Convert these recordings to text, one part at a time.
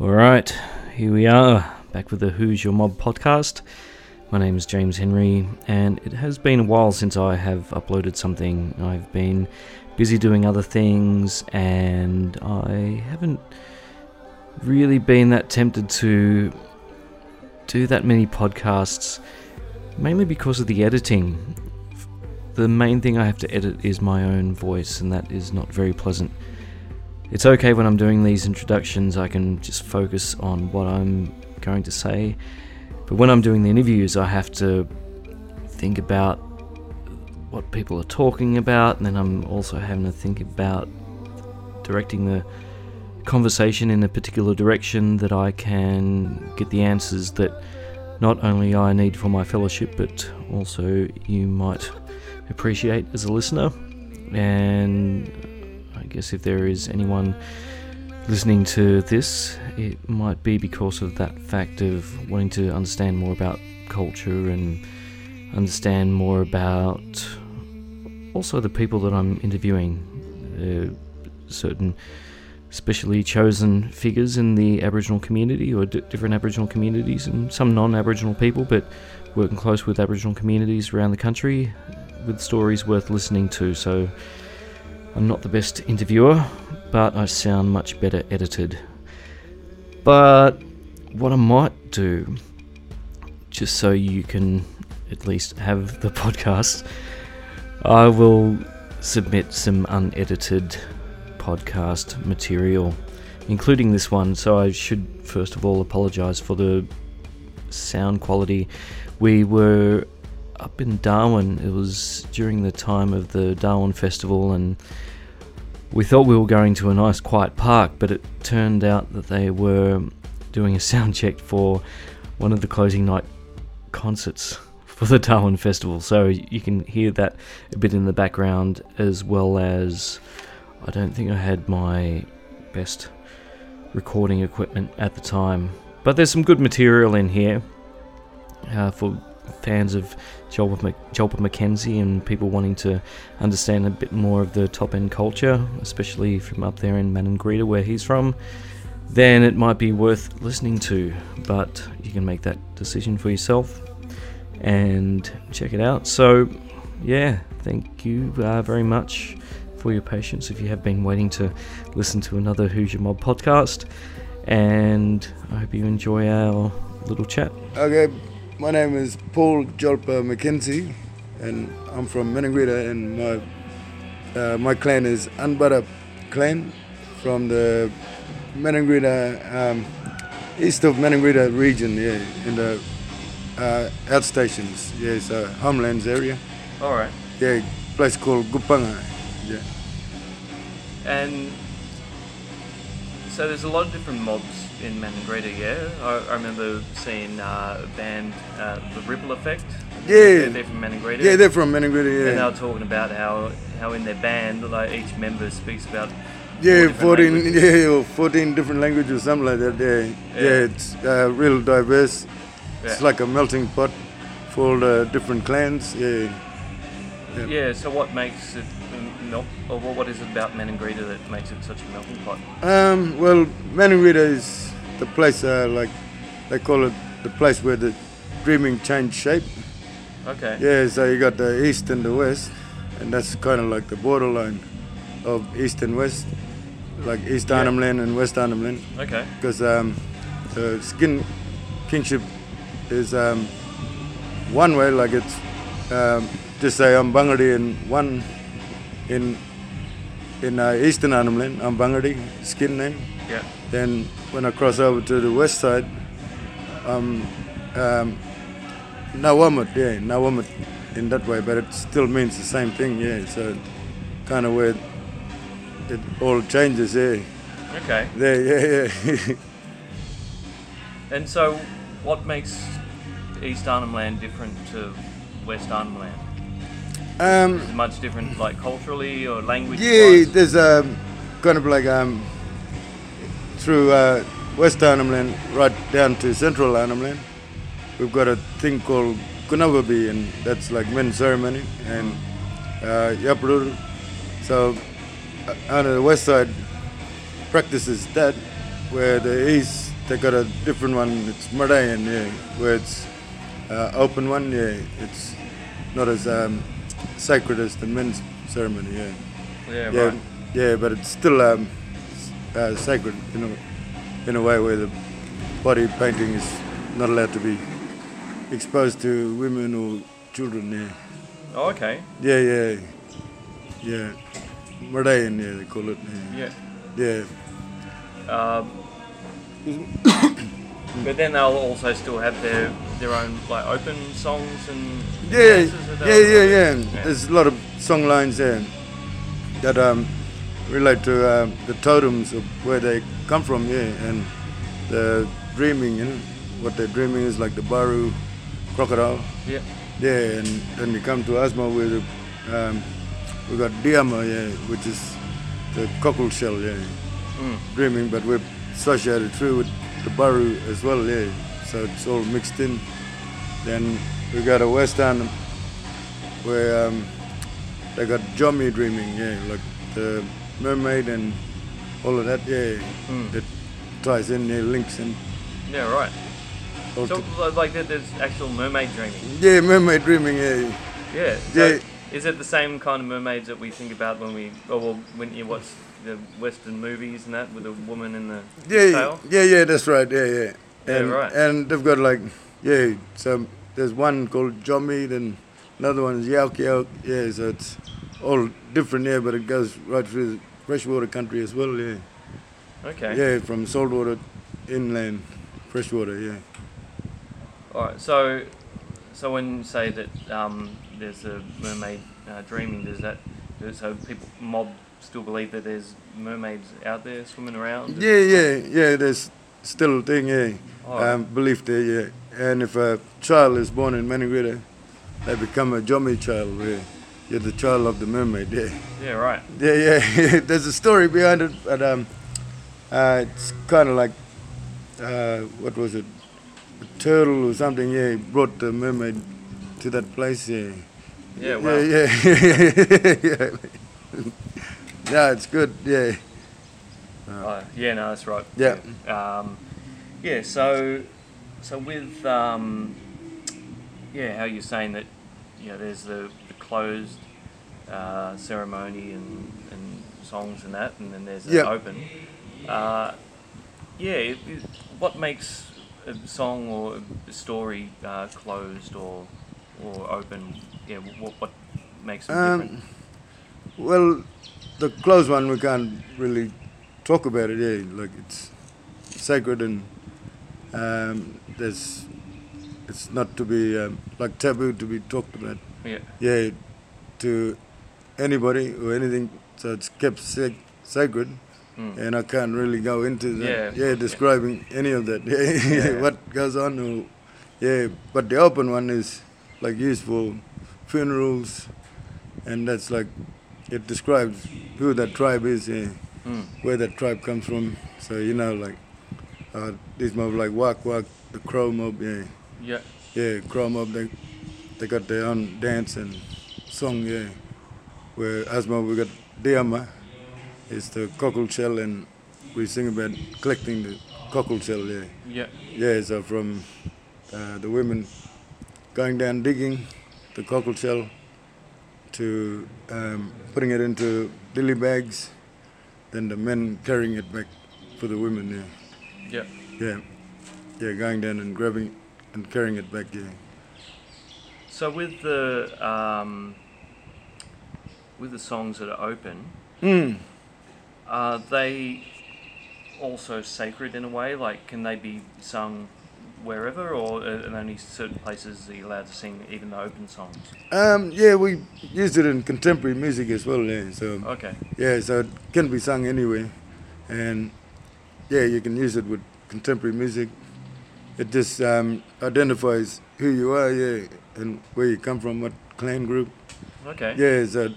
All right, here we are, back with the Who's Your Mob podcast. My name is James Henry, and it has been a while since I have uploaded something. I've been busy doing other things, and I haven't really been that tempted to do that many podcasts, mainly because of the editing. The main thing I have to edit is my own voice, and that is not very pleasant. It's okay when I'm doing these introductions, I can just focus on what I'm going to say. But when I'm doing the interviews, I have to think about what people are talking about, and then I'm also having to think about directing the conversation in a particular direction that I can get the answers that not only I need for my fellowship, but also you might appreciate as a listener. And I guess if there is anyone listening to this, it might be because of that fact of wanting to understand more about culture and understand more about also the people that I'm interviewing. Uh, certain specially chosen figures in the Aboriginal community or d- different Aboriginal communities and some non Aboriginal people, but working close with Aboriginal communities around the country with stories worth listening to. So I'm not the best interviewer, but I sound much better edited. But what I might do, just so you can at least have the podcast, I will submit some unedited podcast material, including this one. So I should first of all apologize for the sound quality. We were up in Darwin. It was during the time of the Darwin Festival, and we thought we were going to a nice quiet park, but it turned out that they were doing a sound check for one of the closing night concerts for the Darwin Festival. So you can hear that a bit in the background, as well as I don't think I had my best recording equipment at the time. But there's some good material in here uh, for fans of Djolpa, Mac- Djolpa McKenzie and people wanting to understand a bit more of the top end culture, especially from up there in Maningrida where he's from, then it might be worth listening to. But you can make that decision for yourself and check it out. So, yeah, thank you uh, very much for your patience if you have been waiting to listen to another Your Mob podcast. And I hope you enjoy our little chat. Okay, my name is Paul Djolpa McKenzie, and I'm from Maningrida, and my uh, my clan is Anbara clan from the Maningrida, um, east of Maningrida region, yeah, in the uh, outstations, yeah, so homelands area, All right. yeah, place called Gupanga, yeah. And so there's a lot of different mobs in Maningrida, yeah? I, I remember seeing uh, a band, uh, The Ripple Effect. Yeah. They're, they're from Maningrida. Yeah, they're from Maningrida, And they yeah. were talking about how, how in their band, like each member speaks about Yeah, four different 14, languages. yeah, or 14 different languages, something like that. Yeah, yeah, Yeah. it's uh, real diverse. It's like a melting pot for all the different clans. Yeah, Yeah. Yeah, so what makes it melt, or what what is it about Maningrida that makes it such a melting pot? Um, well, Maningrida is the place, uh, like they call it, the place where the dreaming changed shape. Okay. Yeah, so you got the east and the west, and that's kind of like the borderline of east and west, like East Yeah. Arnhem Land and West Arnhem Land. Okay. because um, the skin kinship is um, one way, like it's um, just say I'm Bangadi in one in in uh, Eastern Arnhem Land, I'm Bangadi, skin name. Yeah. Then when I cross over to the west side, I'm um, Nawamut, yeah, Nawamut in that way, but it still means the same thing, yeah. So kind of where it all changes, yeah. Okay. There, yeah, yeah. And so, what makes East Arnhem Land different to West Arnhem Land? Um, Is much different, like culturally or language? Yeah, there's um, kind of like um, through uh, West Arnhem Land right down to Central Arnhem Land. We've got a thing called Kunavabi, and that's like men's ceremony, and uh, Yaprur. So uh, on the west side practices that, where the east they got a different one. It's Madayan, yeah, where it's uh, open one. Yeah, it's not as um, sacred as the men's ceremony. Yeah, Yeah, yeah, right. yeah, but it's still um, uh, sacred in a in a way where the body painting is not allowed to be exposed to women or children. Yeah, Oh, okay. yeah, yeah, yeah. Madayan, yeah, they call it. Yeah, Yeah. yeah. Um, but then they'll also still have their their own like open songs and Yeah, yeah, yeah, yeah. There's a lot of song lines there that um, relate to um, the totems of where they come from, yeah, and the dreaming, you know, what they're dreaming is like the baru crocodile, Yeah. yeah, and then you come to Asma where um, we got Diama, yeah, which is the cockle shell, yeah, Mm. dreaming, but we're associated through with the baru as well, yeah, so it's all mixed in. Then we got a western where um, they got Djomi dreaming, yeah, like the mermaid and all of that, yeah, Mm. that ties in, yeah, links and Yeah, right. all So to- like there- there's actual mermaid dreaming. yeah, mermaid dreaming, yeah, Yeah. So Yeah. Is it the same kind of mermaids that we think about when we, oh well, when you watch the Western movies and that with a woman in the yeah, tail? yeah, yeah, that's right, yeah, yeah, Yeah, and right. and they've got like, yeah, so there's one called Djomi, then another one is Yauk Yauk, yeah, so it's all different, yeah, but it goes right through the freshwater country as well, yeah. Okay. Yeah, from saltwater, inland, freshwater. Yeah. All right. So, so when you say that um, there's a mermaid uh, dreaming, does that so people mob still believe that there's mermaids out there swimming around? Yeah, yeah, yeah. There's still a thing. Yeah. Um, belief there. Yeah, and if a child is born in Maningrida, they become a Djomi child. Yeah, you're the child of the mermaid. Yeah, Yeah. Right. yeah, yeah. There's a story behind it, but um, uh, it's kind of like uh, what was it? A turtle or something. Yeah, brought the mermaid to that place. Yeah. Yeah. Wow. Yeah, yeah, yeah. yeah, it's good. Yeah. Oh, yeah, no, that's right. Yeah. Um, yeah. So, so with um, yeah, how you're saying that, you know, there's the, the closed uh, ceremony and, and songs and that, and then there's the Yeah. open. Uh, yeah. It, it, what makes a song or a story uh, closed or or open? Yeah. What what makes them different? Um, well, the closed one we can't really talk about it. Yeah, like it's sacred and um, there's it's not to be um, like taboo to be talked about. Yeah. Yeah, to anybody or anything. So it's kept sac- sacred. Mm. and I can't really go into that. Yeah, Yeah, course, yeah. describing any of that. Yeah, Yeah. what goes on. Or, yeah, but the open one is like used for funerals, and that's like it describes who that tribe is, yeah, Mm. where that tribe comes from. So you know, like uh, this mob like walk walk the Crow mob. Yeah, Yeah. yeah, Crow mob. They they got their own dance and song. Yeah, where Asma we got Diama it's the cockle shell, and we sing about collecting the cockle shell. Yeah, Yeah. yeah. So from uh, the women going down digging the cockle shell to um, putting it into dilly bags, then the men carrying it back for the women. Yeah, Yeah. yeah, yeah. Going down and grabbing and carrying it back. Yeah. So with the um, with the songs that are open, Mm. are they also sacred in a way? Like, can they be sung wherever, or are are only certain places that you're allowed to sing even the open songs? Um, yeah, we used it in contemporary music as well. Yeah, so Okay. yeah, so it can be sung anywhere, and yeah, you can use it with contemporary music. It just um, identifies who you are, yeah, and where you come from, what clan group. Okay. Yeah, so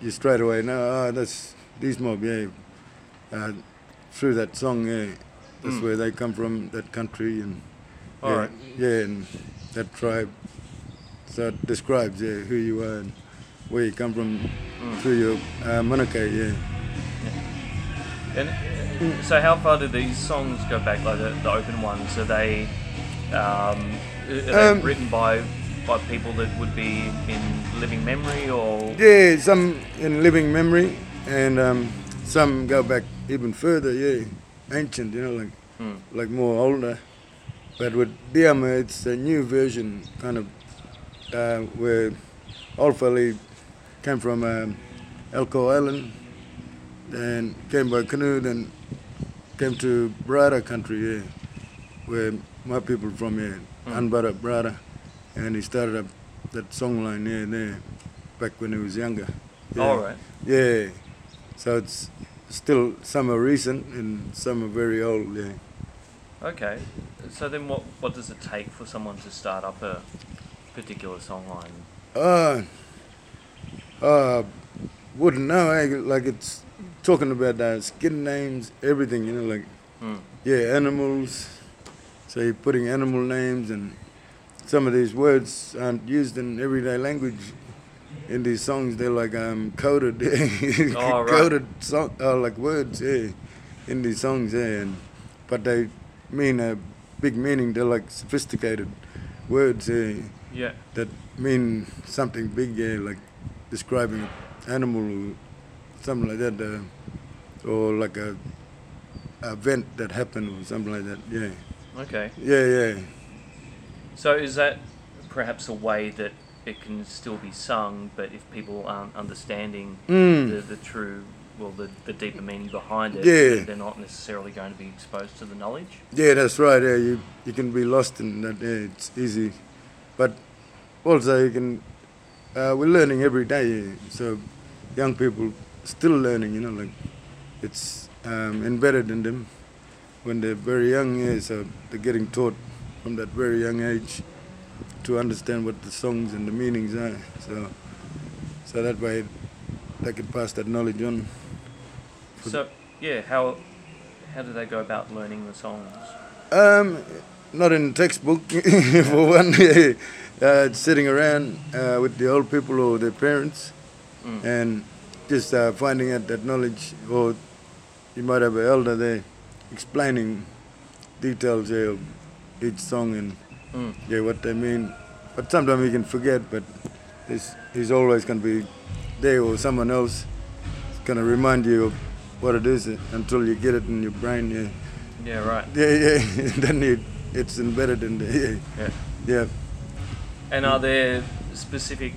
you straight away know, ah, that's these mob, yeah. Uh, through that song, yeah, that's Mm. where they come from, that country, and yeah, yeah, and that tribe. So it describes, yeah, who you are and where you come from Mm. through your uh, Manukau, yeah. And so, how far do these songs go back? Like the, the open ones, are they um, are they Um, written by by people that would be in living memory, or Yeah, some in living memory, and um, some go back even further. Yeah, ancient, you know, like Hmm. like more older. But with Diama, it's a new version, kind of uh, where Alfali came from um, Elcho Island, and came by canoe, then came to Brada country, yeah, where my people from here, Mm. Anbara Brada, and he started up that song line there, there, back when he was younger. Yeah. all right? Yeah. So it's still some are recent and some are very old. Yeah. Okay. So then, what what does it take for someone to start up a particular songline? Uh, uh, wouldn't know. eh, Like it's talking about uh, skin names, everything. You know, like Hmm. yeah, animals. So you're putting animal names, and some of these words aren't used in everyday language. In these songs, they're like um, coded, Oh, coded song, uh, like words, yeah, in these songs, yeah. And, but they mean a big meaning. They're like sophisticated words, yeah, Yeah. that mean something big, yeah, like describing an animal something like that, uh, or like a event that happened or something like that. Yeah, Okay. yeah, yeah. So is that perhaps a way that it can still be sung, but if people aren't understanding Mm. the, the true, well, the, the deeper meaning behind it, Yeah. they're not necessarily going to be exposed to the knowledge? Yeah, that's right. Yeah, you you can be lost in that. Yeah, it's easy, but also you can. Uh, we're learning every day, yeah. so young people still learning. You know, like it's um, embedded in them when they're very young. Yeah, so they're getting taught from that very young age to understand what the songs and the meanings are. So, so that way they can pass that knowledge on. So, yeah, how how do they go about learning the songs? Um, not in a textbook for one. uh, sitting around uh, with the old people or their parents, Mm. and just uh, finding out that knowledge. Or you might have an elder there explaining details yeah, of each song and Mm. yeah what they mean. But sometimes you can forget. But he's, he's always going to be there, or someone else is going to remind you of what it is until you get it in your brain. Yeah. Yeah, right. Yeah, yeah. then it, it's embedded in the yeah, Yeah. yeah. And are there specific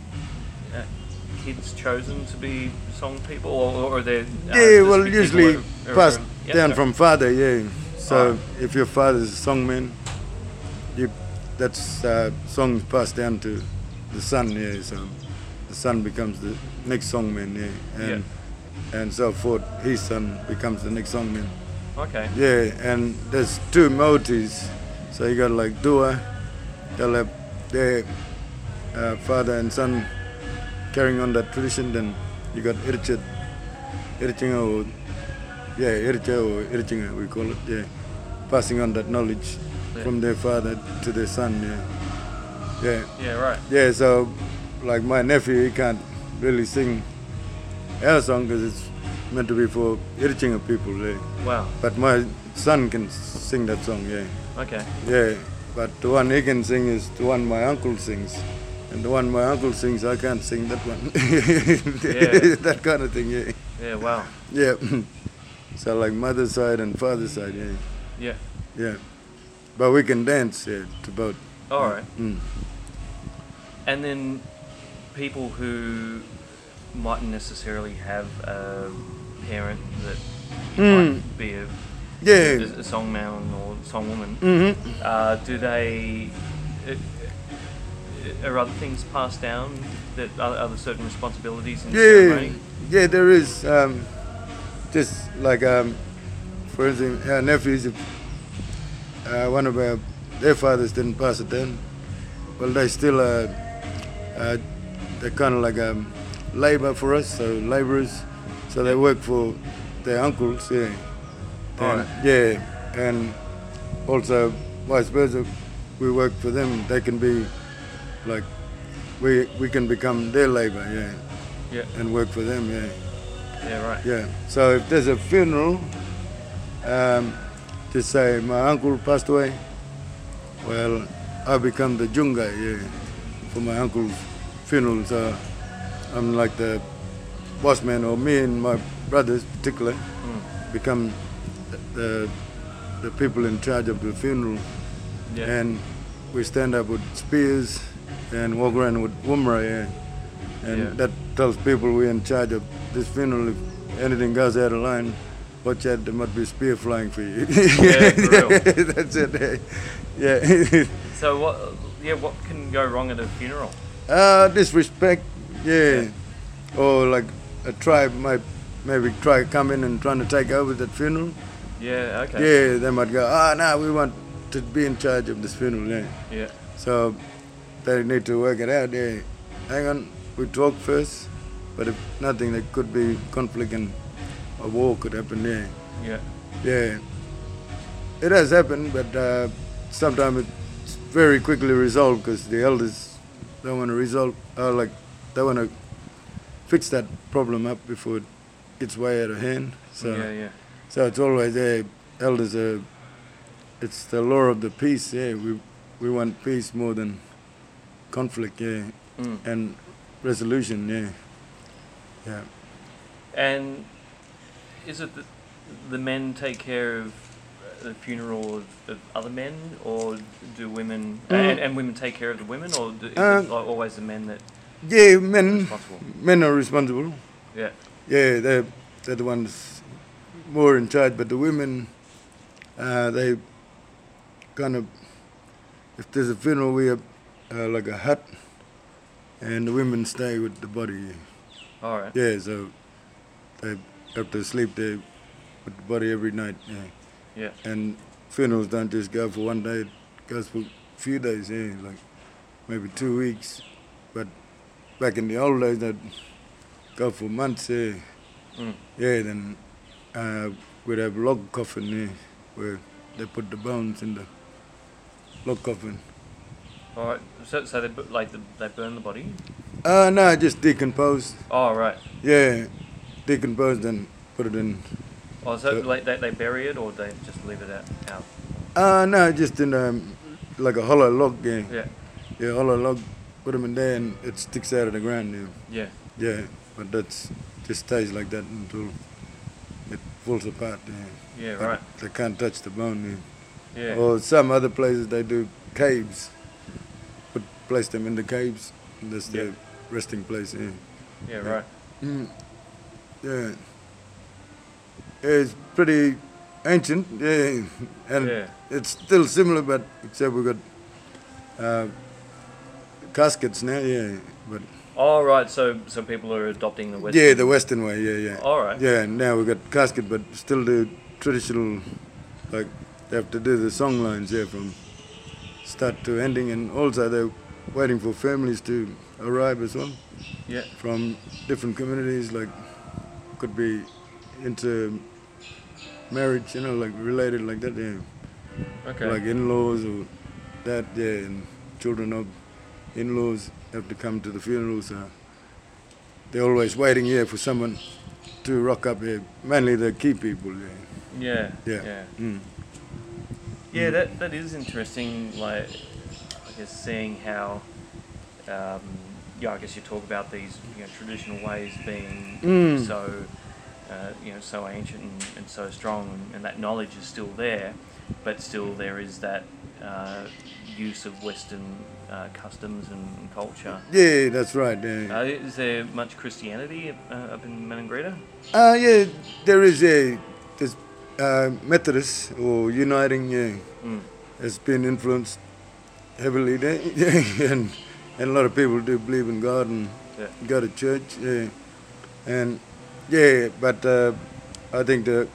kids chosen to be song people, or, or are there? Uh, Yeah, well, usually passed yeah, down from father. Yeah. So if your father's a songman, you that's uh, songs passed down to the son. Yeah. So the son becomes the next songman. Yeah. And and so forth. His son becomes the next songman. Okay. Yeah. And there's two moieties. So you got like dua. They'll have their uh, father and son carrying on that tradition. Then you got irchet, irchinga or yeah, ircha or irchinga we call it. Yeah, passing on that knowledge Yeah. from their father to their son. Yeah, yeah, Yeah, right. yeah. So like my nephew, he can't really sing our song because it's meant to be for irchinga people. Yeah. Wow. But my son can sing that song. Yeah. Okay. Yeah, but the one he can sing is the one my uncle sings. And the one my uncle sings, I can't sing that one. Yeah. that kind of thing, yeah. Yeah. Wow. Yeah. so like mother's side and father's side, yeah. Yeah. Yeah. But we can dance, yeah, to both. All right. Mm. And then people who mightn't necessarily have a parent that Mm. might be a, Yeah. a, a songman or songwoman, Mm-hmm. uh, do they? Uh, are other things passed down that are, are there certain responsibilities in Yeah, ceremony? yeah, there is. Um, just like, um, for instance, our nephews, uh, one of our, their fathers didn't pass it down. Well, they still, uh, uh, they're kind of like um, labor for us, so laborers. So they work for their uncles, yeah. And, yeah, and also vice versa, we work for them. They can be like, we we can become their labor, yeah Yeah. and work for them. Yeah, Yeah. Right. yeah. So if there's a funeral, Um, just say my uncle passed away. Well, I become the jungai yeah, for my uncle's funeral. So I'm like the boss man, or me and my brothers, particularly, Mm. become the the people in charge of the funeral. Yeah. And we stand up with spears and walk around with wumra, yeah. And Yeah. that tells people we're in charge of this funeral. If anything goes out of line, watch out, there might be a spear flying for you. Yeah, for real. That's it. Yeah. yeah. so what? Yeah, what can go wrong at a funeral? uh, disrespect, yeah. Or like a tribe might maybe try to come in and trying to take over that funeral. Yeah. Okay. Yeah, they might go, ah, no, we want to be in charge of this funeral, yeah. Yeah. So they need to work it out. Yeah, hang on, we talk first. But if nothing, there could be conflict and a war could happen there. Yeah. Yeah, it has happened, but uh, sometimes it's very quickly resolved because the elders don't want to resolve, uh, like they want to fix that problem up before it gets way out of hand. So, yeah. Yeah. so it's always there. Elders are. It's the law of the peace. Yeah, we we want peace more than conflict. Yeah, Mm. and resolution. Yeah, yeah. And is it that the men take care of the funeral of, of other men, or do women and, and women take care of the women, or do, is Uh, it like always the men that Yeah, men responsible? men are responsible. Yeah. Yeah, they're they're the ones more in charge, but the women, uh, they kind of if there's a funeral, we have uh, like a hut, and the women stay with the body. All right. Yeah, so they have to sleep there with the body every night. Yeah. Yeah. And funerals don't just go for one day; it goes for a few days. Yeah, like maybe two weeks. But back in the old days, they'd go for months. Yeah. Mm. Yeah, then uh, we'd have a log coffin there where they put the bones in the log coffin. All right. So, so they bu- like the, they burn the body. Uh, no, just decomposed. Oh right. Yeah, decomposed and put it in. Oh, so So- like they, they bury it or they just leave it out? out? Uh, no, just in um, like a hollow log. Yeah, Yeah. yeah, hollow log. Put them in there and it sticks out of the ground. Yeah, Yeah. yeah, but that's just stays like that until it falls apart. Yeah. Yeah. Right. They can't touch the bone. Yeah. Yeah. Or some other places they do caves. Place them in the caves. That's Yeah. their resting place. Yeah. Yeah. Right. Mm. Yeah. It's pretty ancient. Yeah. And Yeah. it's still similar, but except we got uh, caskets now. Yeah. But Oh right. So so people are adopting the Western. yeah, the Western way. Yeah, yeah. All right. Yeah. and Now we got casket, but still the traditional. Like they have to do the song lines. Yeah, from start to ending, and also they're waiting for families to arrive as well. Yeah. from different communities, like could be into marriage, you know, like related like that, yeah. Okay. Like in-laws or that, yeah, and children of in-laws have to come to the funeral, so they're always waiting here for someone to rock up here. Mainly the key people, yeah. yeah. Yeah. Yeah. Mm. Yeah, that that is interesting. Like, I guess seeing how, um, yeah, I guess you talk about these you know, traditional ways being Mm. so, uh, you know, so ancient and, and so strong, and, and that knowledge is still there, but still there is that uh, use of Western uh, customs and, culture. Yeah, that's right. Yeah. Uh, is there much Christianity uh, up in Maningrida? Uh, yeah, there is a this uh, Methodist or Uniting, yeah. Mm. has been influenced heavily and and a lot of people do believe in God and Yeah. go to church, yeah, and yeah, but uh, I think the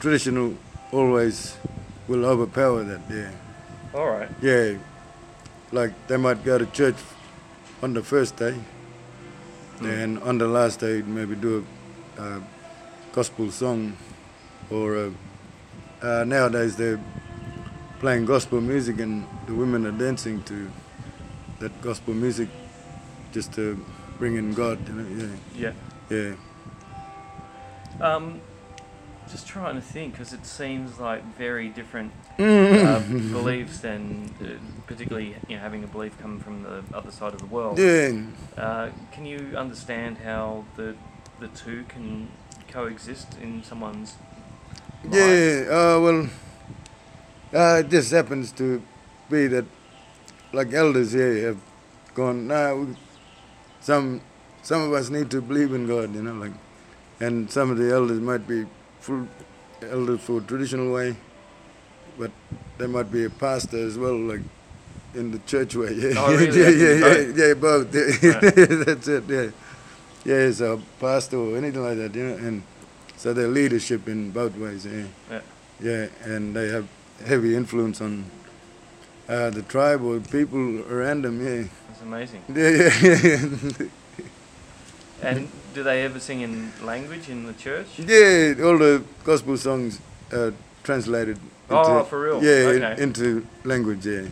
traditional always will overpower that, yeah, All right. yeah, like they might go to church on the first day, Mm. and on the last day maybe do a, a gospel song, or a, uh, nowadays they're playing gospel music and the women are dancing to that gospel music just to bring in God, you know, Yeah. yeah, yeah. Um, just trying to think because it seems like very different uh, beliefs and uh, particularly you know having a belief come from the other side of the world. yeah, Uh, can you understand how the the two can coexist in someone's life? yeah. Uh, well, uh, it just happens to be that, like elders here have gone. Nah, we, some some of us need to believe in God, you know, like, and some of the elders might be full elders for traditional way, but there might be a pastor as well, like in the church way. Yeah, Oh, really? yeah, That yeah, yeah, yeah, both. Yeah. Right. That's it. Yeah, yeah. So pastor or anything like that, you know, and so their leadership in both ways. Yeah, Yeah. yeah, and they have heavy influence on uh, the tribe or people around them. Yeah, That's amazing. yeah, yeah. yeah. And do they ever sing in language in the church? Yeah, all the gospel songs are translated. Into, Oh, for real? Yeah, Okay. into language. Yeah,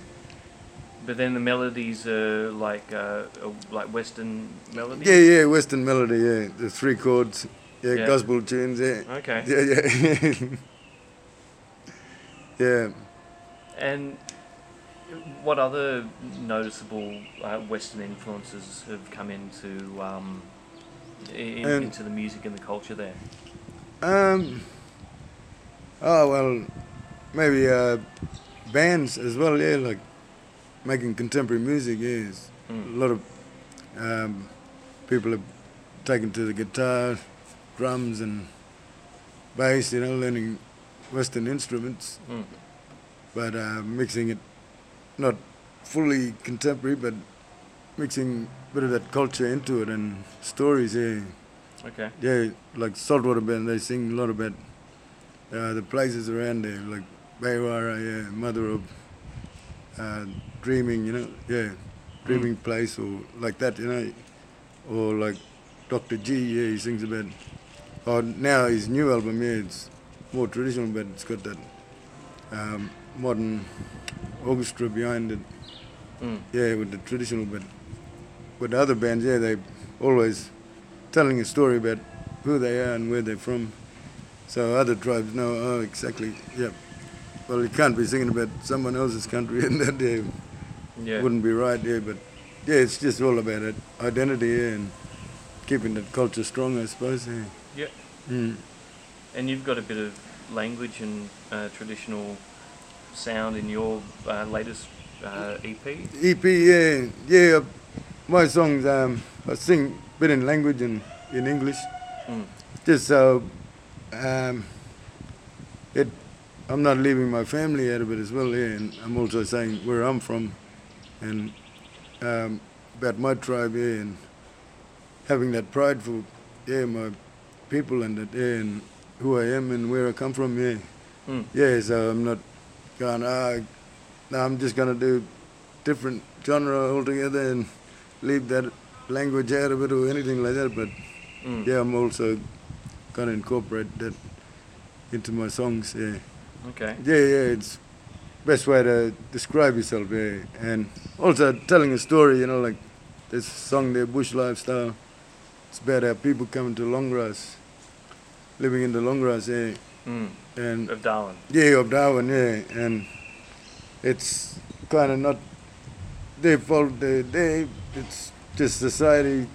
But then the melodies are like uh, uh, like Western melody. yeah, yeah. Western melody. Yeah, the three chords. Yeah, Yeah. gospel tunes. Yeah, Okay. yeah, yeah. yeah. And what other noticeable uh, Western influences have come into um, in, into the music and the culture there? Um. Oh well, maybe uh, bands as well. Yeah, like making contemporary music. Yes, a Mm. lot of um, people have taken to the guitar, drums, and bass. You know, learning Western instruments, Mm. but uh, mixing it not fully contemporary, but mixing a bit of that culture into it and stories. Yeah. Okay. Yeah, like Saltwater Band, they sing a lot about uh, the places around there, like Baywara, yeah, Mother of uh, Dreaming, you know, yeah, Dreaming Place, or like that, you know, or like Dr. G, yeah, he sings about. Or now his new album, yeah, it's more traditional, but it's got that um, modern orchestra behind it, Mm. yeah, with the traditional, but with the other bands, yeah, they always telling a story about who they are and where they're from. So other tribes know, oh, exactly, yeah. Well, you can't be singing about someone else's country and that yeah, Yeah. wouldn't be right, yeah, but yeah, it's just all about it, identity yeah, and keeping that culture strong, I suppose. Yeah. Yeah. Mm. And you've got a bit of language and uh, traditional sound in your uh, latest uh, EP. EP, yeah, yeah. My songs, um, I sing a bit in language and in English. Mm. just so um, it I'm not leaving my family out of it as well yeah, and I'm also saying where I'm from and um, about my tribe yeah, and having that pride for yeah my people and that yeah, and who I am and where I come from yeah Mm. yeah so I'm not going ah no, I'm just gonna do different genre altogether and leave that language out of it or anything like that but Mm. yeah, I'm also gonna incorporate that into my songs. Yeah, Okay. yeah, yeah. It's best way to describe yourself. Yeah, and also telling a story. You know, like this song, there, Bush Lifestyle. It's about how people coming to Longgrass, living in the Longgrass. Yeah, Mm. and Of Darwin. yeah, of Darwin. Yeah, and it's kind of not their fault. They, they, it's just society.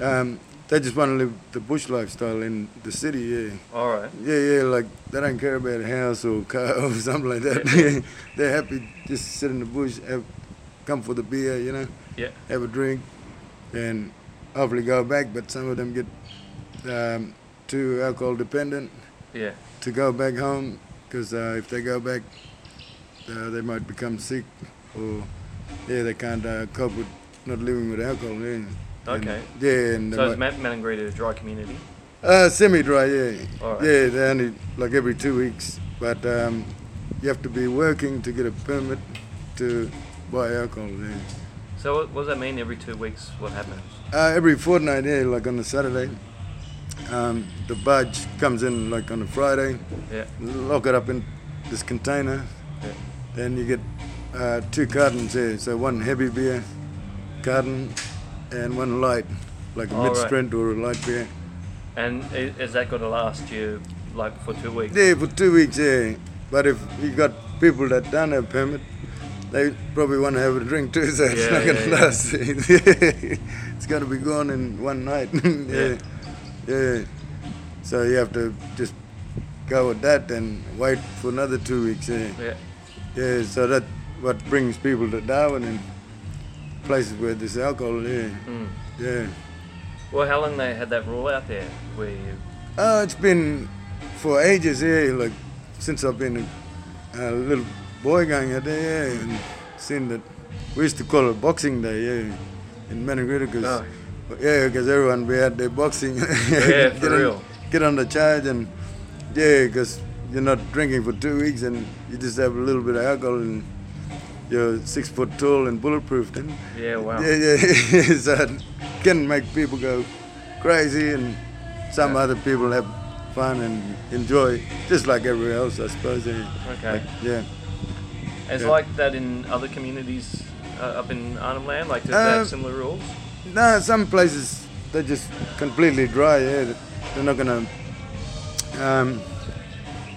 Um, they just want to live the bush lifestyle in the city. Yeah, All right. yeah, yeah. Like they don't care about a house or car or something like that. They're happy just to sit in the bush, have, come for the beer, you know, Yeah. have a drink, and hopefully go back. But some of them get um, too alcohol dependent Yeah. to go back home because uh, if they go back, uh, they might become sick or yeah, they can't uh, cope with not living with alcohol. Yeah. And- Okay. yeah, and So is might, Matt a dry community? uh, semi-dry. Yeah, right. yeah, they only like every two weeks, but um, you have to be working to get a permit to buy alcohol. Yeah. So what, what does that mean? Every two weeks, what happens? Uh, every fortnight, yeah, like on a Saturday, um, the barge comes in like on a Friday, Yeah. lock it up in this container. Yeah. Then you get uh, two cartons here, so one heavy beer carton and one light, like a All right. mid strength or a light beer. And is that going to last you like for two weeks. Yeah, for two weeks, yeah. But if you got people that don't have a permit, they probably want to have a drink too, so it's Yeah, not going to yeah, yeah. last. it's going to be gone in one night. yeah. Yeah, So you have to just go with that and wait for another two weeks. Yeah, Yeah. yeah. So that what brings people to Darwin and places where there's alcohol. Yeah, Mm. yeah. Well, how long they had that rule out there? Where you, Uh, it's been for ages, yeah, like since I've been a, a little boy going out there, yeah, and seen that. We used to call it Boxing Day, yeah, in Maningrida, because Oh. Yeah, because everyone we had the boxing. Yeah, for get on, real. Get on the charge and yeah, because you're not drinking for two weeks and you just have a little bit of alcohol and you're six foot tall and bulletproof. Then yeah, wow. yeah, yeah, so it can make people go crazy, and some Yeah. other people have fun and enjoy, just like everywhere else, I suppose. Yeah. Okay. Like, yeah. It's yeah. like that in other communities uh, up in Arnhem Land. Like, does they Uh, have similar rules? No, some places they're just completely dry. Yeah, they're not gonna. Um,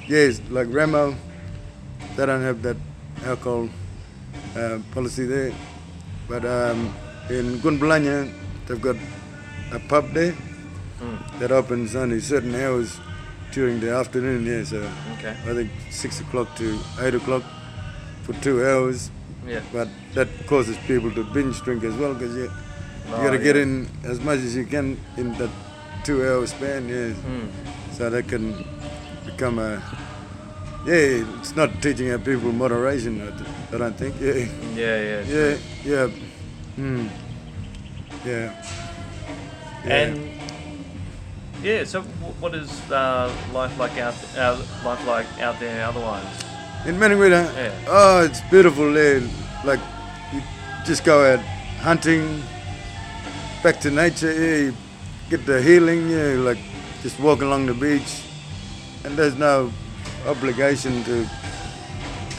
yes, like Remo, they don't have that alcohol uh, policy there. But um, in Gunbalanya, they've got a pub there Mm. that opens only certain hours during the afternoon. Yeah, so Okay. I think six o'clock to eight o'clock for two hours. Yeah. But that causes people to binge drink as well because you you Oh, got to get in as much as you can in that two-hour span. Yeah, Mm. so that can become a yeah. It's not teaching our people moderation. I, I don't think. Yeah, Yeah, yeah. yeah, yeah. Hmm. Yeah. Yeah. And yeah, so what is uh, life like out uh, life like out there otherwise? In Maningrida, Yeah. oh, it's beautiful there. Like, you just go out hunting, back to nature, yeah, you get the healing, yeah, like just walk along the beach, and there's no obligation to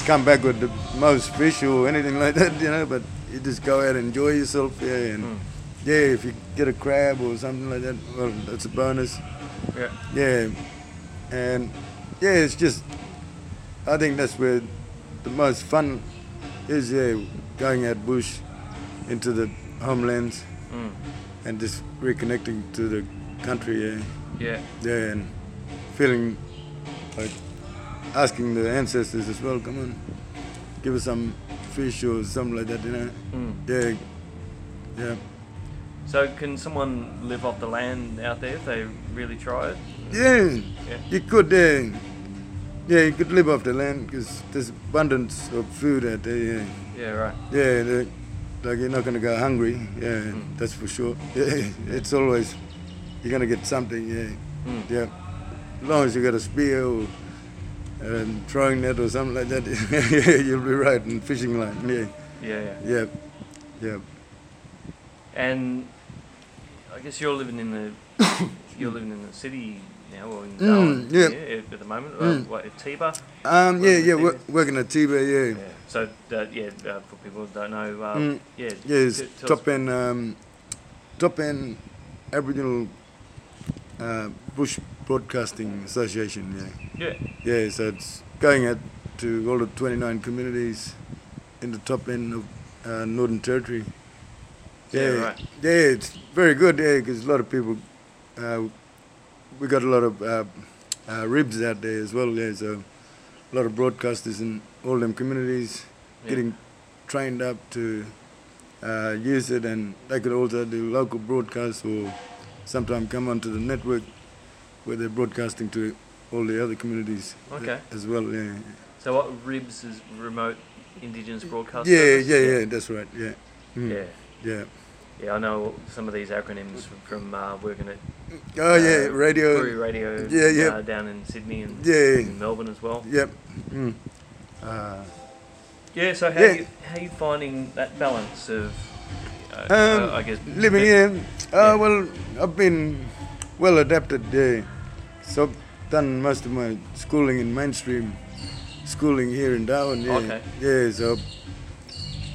come back with the most fish or anything like that, you know, but you just go out and enjoy yourself, yeah, and Mm. yeah, if you get a crab or something like that, well, that's a bonus. Yeah. Yeah, and yeah, it's just I think that's where the most fun is. Yeah, going out bush into the homelands Mm. and just reconnecting to the country. Yeah, Yeah. yeah, and feeling like asking the ancestors as well. Come on, give us some fish or something like that. You know. Mm. Yeah, yeah. So can someone live off the land out there if they really tried? Yeah, Yeah. you could. Yeah, yeah, you could live off the land because there's abundance of food out there. Yeah, Yeah. Right. yeah. The, like you're not gonna go hungry. Yeah, Mm. that's for sure. Yeah, it's always you're gonna get something. Yeah, Mm. yeah. As long as you got a spear or a throwing net or something like that, yeah, you'll be right. And fishing line. Yeah, Yeah. Yeah. yeah, yeah. And I guess you're living in the you're living in the city now, or in Mm, Darwin, yeah. at the moment. Mm. Uh, what, at TEABBA? Um, yeah, yeah. Wor- TEABBA? working at TEABBA. Yeah. Yeah. So uh, yeah, uh, for people who don't know, um, Mm. yeah, Yes, t- top end, um, top end Aboriginal uh, Bush Broadcasting Association. Yeah, Yeah. yeah. So it's going out to all the 29 communities in the top end of uh, Northern Territory. Yeah, right. Yeah, it's very good. Yeah, because a lot of people, uh, we got a lot of uh, uh, RIBS out there as well. There's a lot of broadcasters in all them communities Yeah. getting trained up to uh, use it, and they could also do local broadcasts or sometimes come onto the network where they're broadcasting to all the other communities Okay. as well. Yeah, So what RIBS is remote Indigenous broadcast? yeah, service? yeah, yeah. That's right. Yeah, Mm. Yeah. yeah. Yeah, I know some of these acronyms from, uh, working at Oh yeah, uh, radio. Koori Radio Yeah, yeah. Uh, down in Sydney and Yeah. in Melbourne as well. Yep. Mm. Uh, Yeah, so how Yeah. you how you finding that balance of uh, Um, uh, I guess living here, uh, Yeah. well, I've been well adapted there. So I've done most of my schooling in mainstream schooling here in Darwin. Yeah. Okay. Yeah, so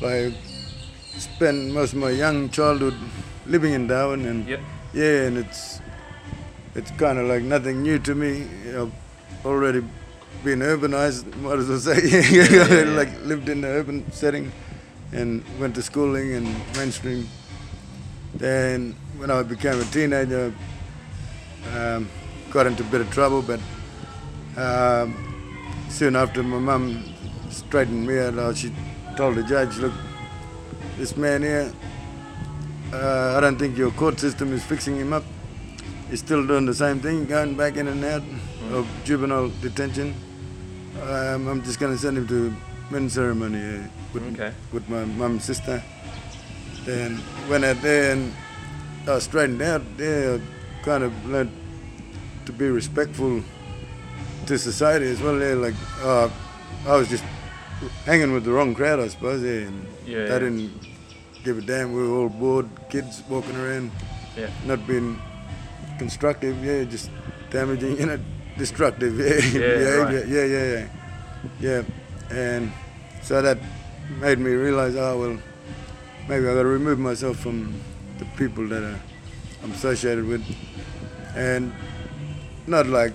I spent most of my young childhood living in Darwin, and Yep. yeah, and it's it's kind of like nothing new to me. Know, already been urbanized, might as well say. yeah, yeah. like lived in the urban setting and went to schooling and mainstream. Then when I became a teenager, um, got into a bit of trouble, but um, soon after my mum straightened me out, uh, she told the judge, look, this man here, uh, I don't think your court system is fixing him up. He's still doing the same thing, going back in and out of juvenile detention. Um, I'm just going to send him to men's ceremony uh, with, Okay. with my mum's sister. Then went out there and I straightened out there, I kind of learned to be respectful to society as well. Yeah, like uh, I was just hanging with the wrong crowd, I suppose. Yeah, and Yeah, they yeah. didn't give a damn. We were all bored, kids walking around, Yeah. not being constructive. Yeah, just damaging, you know, destructive. Yeah, Yeah, behavior. right. Yeah, yeah, yeah, yeah. And so that made me realize, oh well, maybe I got to remove myself from the people that are, I'm associated with, and not like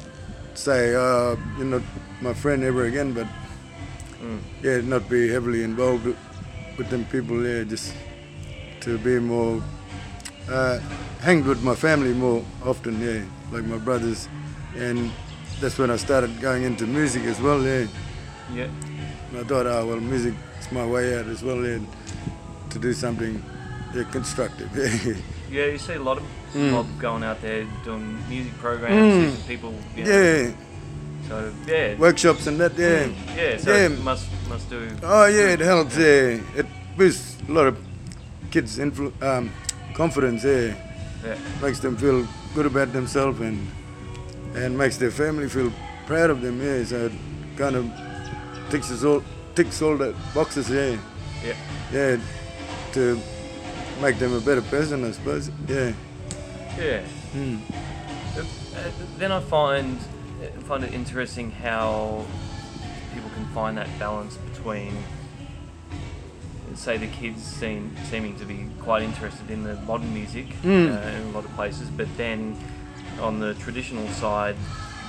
say, uh, you're not my friend ever again, but Mm. yeah, not be heavily involved with, them people. there just to be more, uh, hang with my family more often. Yeah, like my brothers, and that's when I started going into music as well. Yeah, Yeah. and I thought, oh well, music is my way out as well. Yeah, to do something yeah, constructive. Yeah. Yeah, you see a lot of Mm. mob going out there doing music programs, Mm. people. You know, yeah, So yeah. workshops and that. Yeah. Mm, Yeah. So Yeah. it must must do. Oh yeah, it helps. Yeah, it boosts a lot of kids' influ- um, confidence. Yeah, Yeah. makes them feel good about themselves and and makes their family feel proud of them. Yeah, so it kind of ticks us all ticks all the boxes. Yeah, Yeah. yeah, to make them a better person, I suppose. Yeah. Yeah. Mm. Then I find find it interesting how people can find that balance between, say, the kids seem seeming to be quite interested in the modern music Mm. uh, in a lot of places, but then on the traditional side,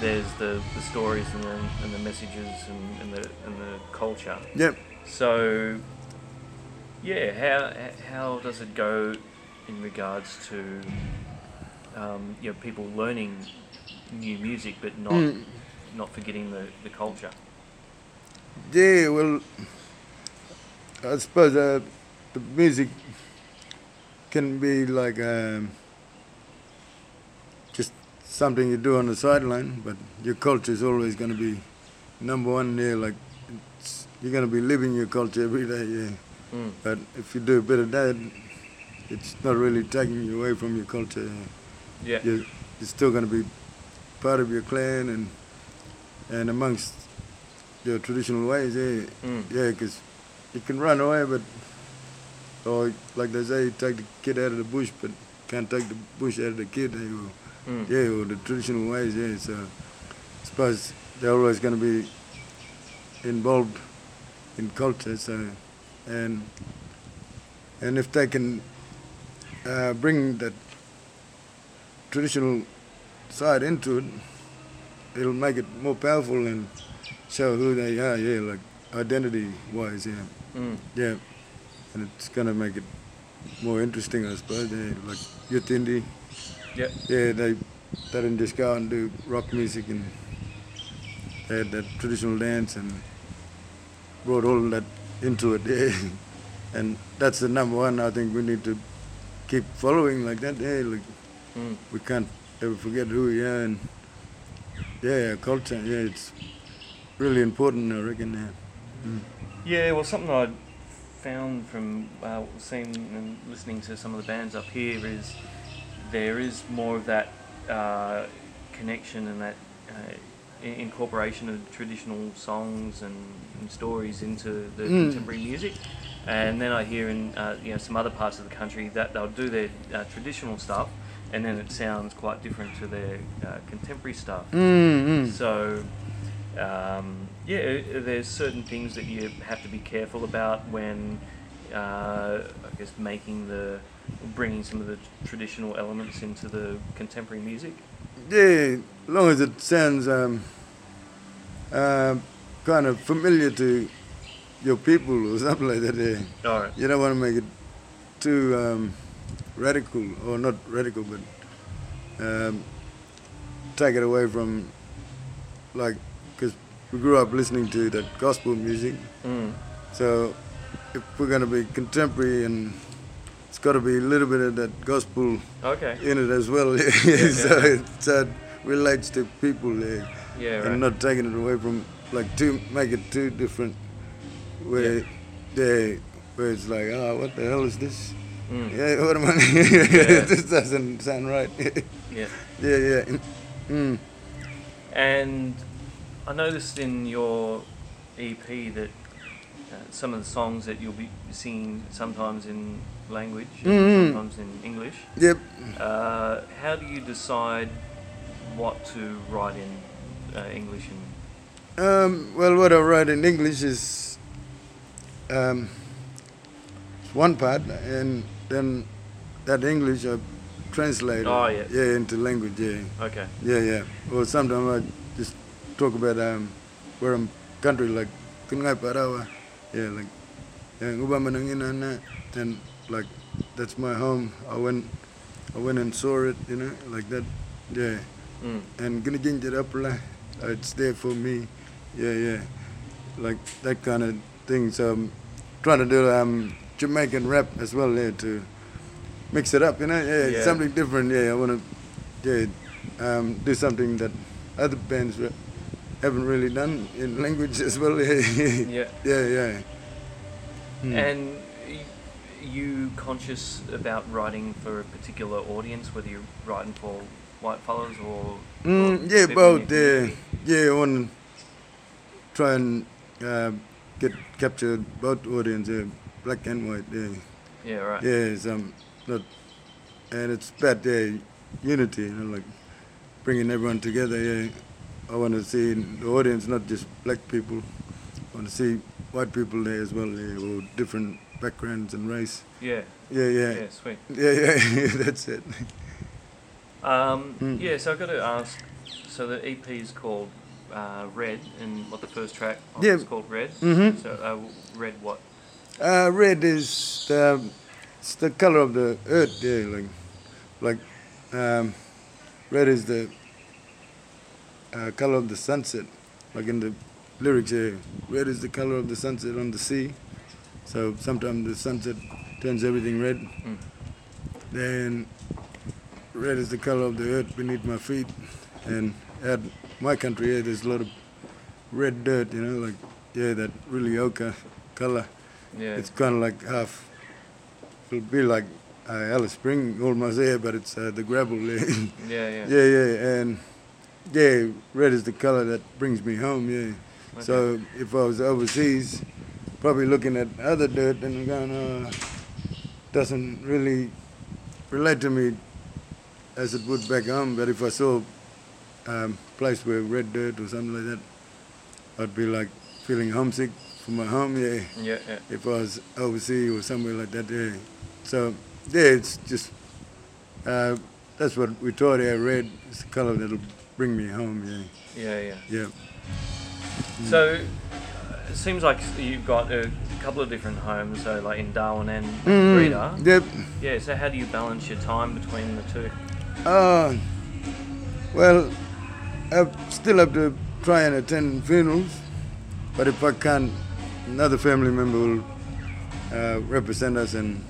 there's the, the stories and the, and the messages and, and the and the culture. Yep. So, yeah, how how does it go in regards to um, you know people learning new music but not Mm. not forgetting the, the culture? Yeah, well, I suppose uh, the music can be like um, just something you do on the sideline, but your culture is always going to be number one there. Like it's, you're going to be living your culture every day, yeah. Mm. But if you do a bit of that, it's not really taking you away from your culture. Yeah. You're, you're still going to be part of your clan and and amongst your traditional ways, yeah. Mm. Yeah, because you can run away, but or like they say, take the kid out of the bush, but can't take the bush out of the kid. eh, Mm. yeah, or the traditional ways. Yeah, so I suppose they're always going to be involved in culture. So and and if they can uh, bring that traditional side into it, it'll make it more powerful and show who they are. Yeah, like identity wise. Yeah, Mm. yeah, and it's gonna make it more interesting, I suppose. Yeah, like Yothu Yindi. Yep. Yeah, they they didn't just go and do rock music and they had that traditional dance and brought all that into it. Yeah. And that's the number one I think we need to keep following like that. Yeah, like Mm. we can't ever forget who we are and yeah, culture. Yeah, it's really important. I reckon. Yeah. Mm. Yeah, well, something I found from uh, seeing and listening to some of the bands up here is there is more of that uh, connection and that uh, incorporation of traditional songs and, and stories into the Mm. contemporary music. And then I hear in uh, you know some other parts of the country that they'll do their uh, traditional stuff, and then it sounds quite different to their uh, contemporary stuff. Mm-hmm. So, um, yeah, there's certain things that you have to be careful about when, uh, I guess, making the, bringing some of the traditional elements into the contemporary music. Yeah, as long as it sounds um, uh, kind of familiar to your people or something like that. Yeah. All right. You don't want to make it too um, radical, or not radical, but um, take it away from, like, because we grew up listening to that gospel music. Mm. So if we're going to be contemporary and it's got to be a little bit of that gospel Okay. in it as well. so, yeah. It, so it relates to people there Yeah. Right. and not taking it away from, like, too, make it too different where they, where it's like, oh, what the hell is this? Mm. Yeah, what am I? Yeah. this doesn't sound right. Yeah. yeah, yeah. Mm. And I noticed in your EP that uh, some of the songs that you'll be singing sometimes in language, and Mhm. sometimes in English. Yep. Uh, how do you decide what to write in uh, English and Um, well, what I write in English is um, one part, and then that English I translate Oh, yeah. yeah into language. Yeah, okay? yeah, yeah. Well, sometimes I just talk about um, where I'm country, like Kungai Parawa. Yeah, like yeah, and like that's my home. I went, I went and saw it, you know, like that. Yeah Mm. and gonna change it up lah. Uh, It's there for me. Yeah, yeah. Like that kind of thing. So I'm trying to do um, Jamaican rap as well there to mix it up, you know. Yeah, Yeah. something different. Yeah, I want to yeah um, do something that other bands re- haven't really done in language as well. yeah, Yeah. yeah. yeah. Hmm. And you conscious about writing for a particular audience, whether you're writing for white fellas or, or Mm, yeah, both. your Yeah, yeah. I want to try and uh, get capture both audience, yeah, black and white. Yeah, Yeah, right. yeah. It's, um, not, and it's about yeah, unity. You know, like bringing everyone together. Yeah, I want to see the audience not just black people. I want to see white people there as well, yeah, or different backgrounds and race. Yeah, Yeah, yeah, yeah, sweet. yeah, yeah. yeah That's it. Um, Mm. Yeah, so I've got to ask. So the EP is called uh, Red, and what the first track on Yeah. is called Red. Mhm. So uh, Red, what? Uh, red is the, it's the color of the earth. Yeah, like like um, red is the uh, color of the sunset. Like in the lyrics here, red is the color of the sunset on the sea. So sometimes the sunset turns everything red. Mm. Then red is the color of the earth beneath my feet. And at my country, yeah, there's a lot of red dirt. You know, like yeah, that really ochre color. Yeah. It's kind of like half. It'll be like uh, Alice Spring almost there, but it's uh, the gravel there. yeah, yeah. yeah, yeah, and yeah, red is the color that brings me home. Yeah. Okay. So if I was overseas, probably looking at other dirt and going, uh, doesn't really relate to me as it would back home. But if I saw um, place where red dirt or something like that, I'd be like feeling homesick for my home. Yeah Yeah, yeah. if I was overseas or somewhere like that. Yeah. So yeah, it's just uh, that's what we taught here. Red is the color that'll bring me home. Yeah, Yeah, yeah. yeah. So uh, it seems like you've got a couple of different homes, so like in Darwin and Mm, Breeder. Yep. Yeah. So how do you balance your time between the two? Uh, well, I still have to try and attend funerals, but if I can't, another family member will uh, represent us and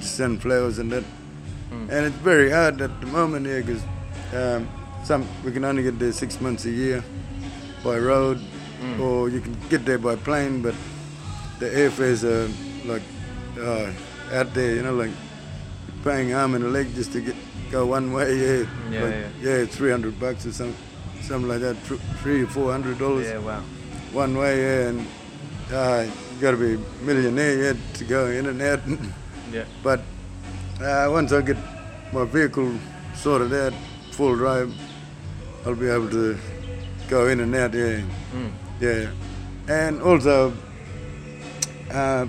send flowers and that. Mm. And it's very hard at the moment here because um, some we can only get there six months a year by road, Mm. or you can get there by plane, but the airfares are like uh, out there, you know, like paying arm and a leg just to get go one way. Yeah, Yeah, like, yeah, three hundred bucks or some, something like that, thr- three or four hundred dollars Yeah. Wow. one way. Yeah, and uh, you got to be a millionaire yet to go in and out. Yeah. But uh, once I get my vehicle sorted out, full drive, I'll be able to go in and out. Yeah, Mm. yeah. And also, uh,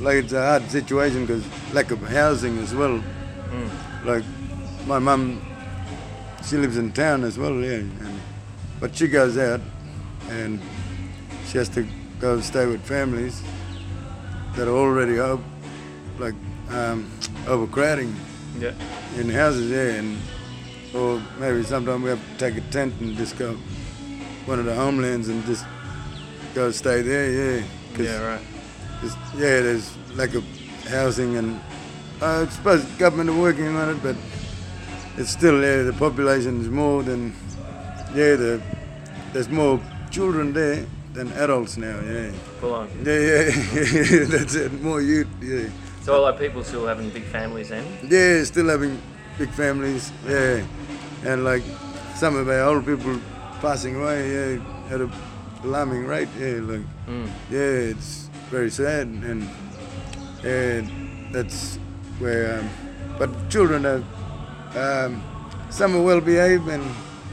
like it's a hard situation because lack of housing as well. Mm. Like my mum, she lives in town as well. Yeah, and, but she goes out and she has to go and stay with families that are already up, like um, overcrowding Yeah. in houses, yeah, and or maybe sometimes we have to take a tent and just go one of the homelands and just go stay there, yeah. Yeah, right. Yeah, there's lack of housing and I suppose government are working on it, but it's still yeah, the population is more than yeah, the, there's more children there than adults now. Yeah, Full on. yeah, yeah. that's it. More youth. Yeah, So like people still having big families then? yeah, still having big families. Yeah, and like some of our old people passing away. Yeah, at a alarming rate. Yeah, like Mm. yeah, it's very sad, and and that's where. Um, but children are um, some are well behaved and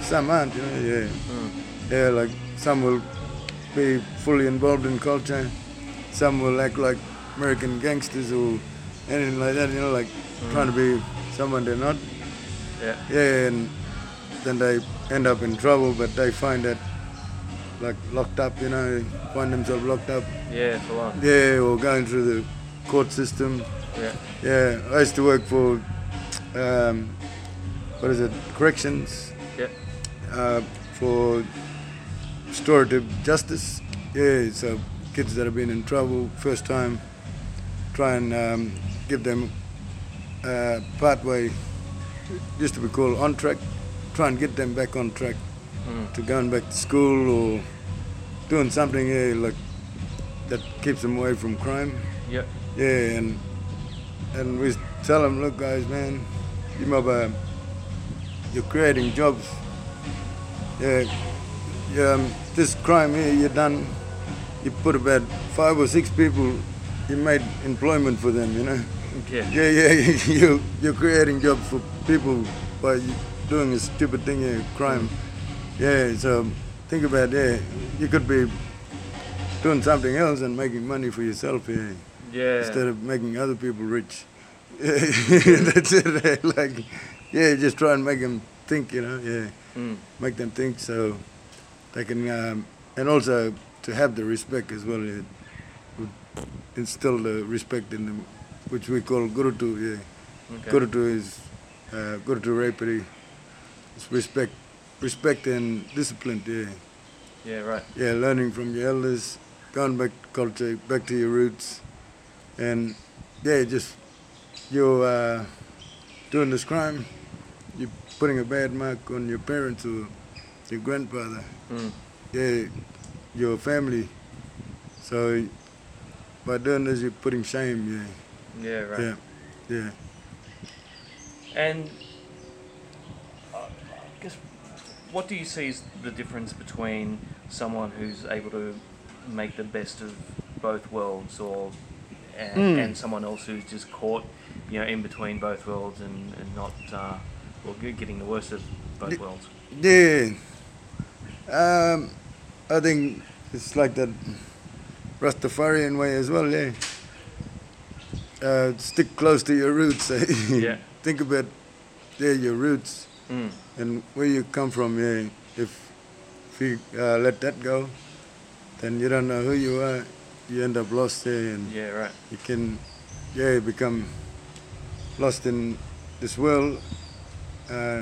some aren't. You know, yeah, Mm. yeah. Like some will be fully involved in culture, some will act like American gangsters or anything like that. You know, like trying to be someone they're not. Yeah. Yeah, and then they end up in trouble, but they find that like locked up. You know, find themselves locked up. Yeah, full on. Yeah, or going through the court system. Yeah. Yeah, I used to work for, um, what is it, corrections, Yeah. uh, for restorative justice. Yeah, so kids that have been in trouble, first time, try and um, give them uh, pathway, used to be called on track, try and get them back on track Mm. to going back to school or doing something yeah, like that keeps them away from crime. Yeah. Yeah, and and we tell them, look, guys, man, you be, you're creating jobs. Yeah, yeah. Um, this crime here, you done. You put about five or six people. You made employment for them. You know. Yeah. Yeah, yeah. You you're creating jobs for people by doing a stupid thing, yeah, crime. Yeah. So think about that. You could be doing something else and making money for yourself. Yeah Yeah. instead of making other people rich. That's it. Like, yeah, just try and make them think, you know. Yeah, Mm. make them think so they can, um, and also to have the respect as well. Yeah, would instill the respect in them, which we call gurutu. Yeah, Okay. gurutu is uh, gurutu rapari. It's respect, respect and discipline. Yeah. Yeah, right. Yeah, learning from your elders, going back to culture, back to your roots, and yeah, just you're uh, doing this crime, you're putting a bad mark on your parents or your grandfather, Mm. yeah, your family. So by doing this, you're putting shame. Yeah, Yeah, right. yeah, yeah. And uh, I guess what do you see is the difference between someone who's able to make the best of both worlds, or and, Mm. and someone else who's just caught, you know, in between both worlds and, and not, uh, well, getting the worst of both worlds. Yeah. Um, I think it's like that Rastafarian way as well, yeah. Uh, stick close to your roots. eh? Yeah. Think about yeah, your roots Mm. and where you come from, yeah. If, if you uh, let that go, then you don't know who you are. You end up lost there and Yeah, right. you can yeah become lost in this world uh,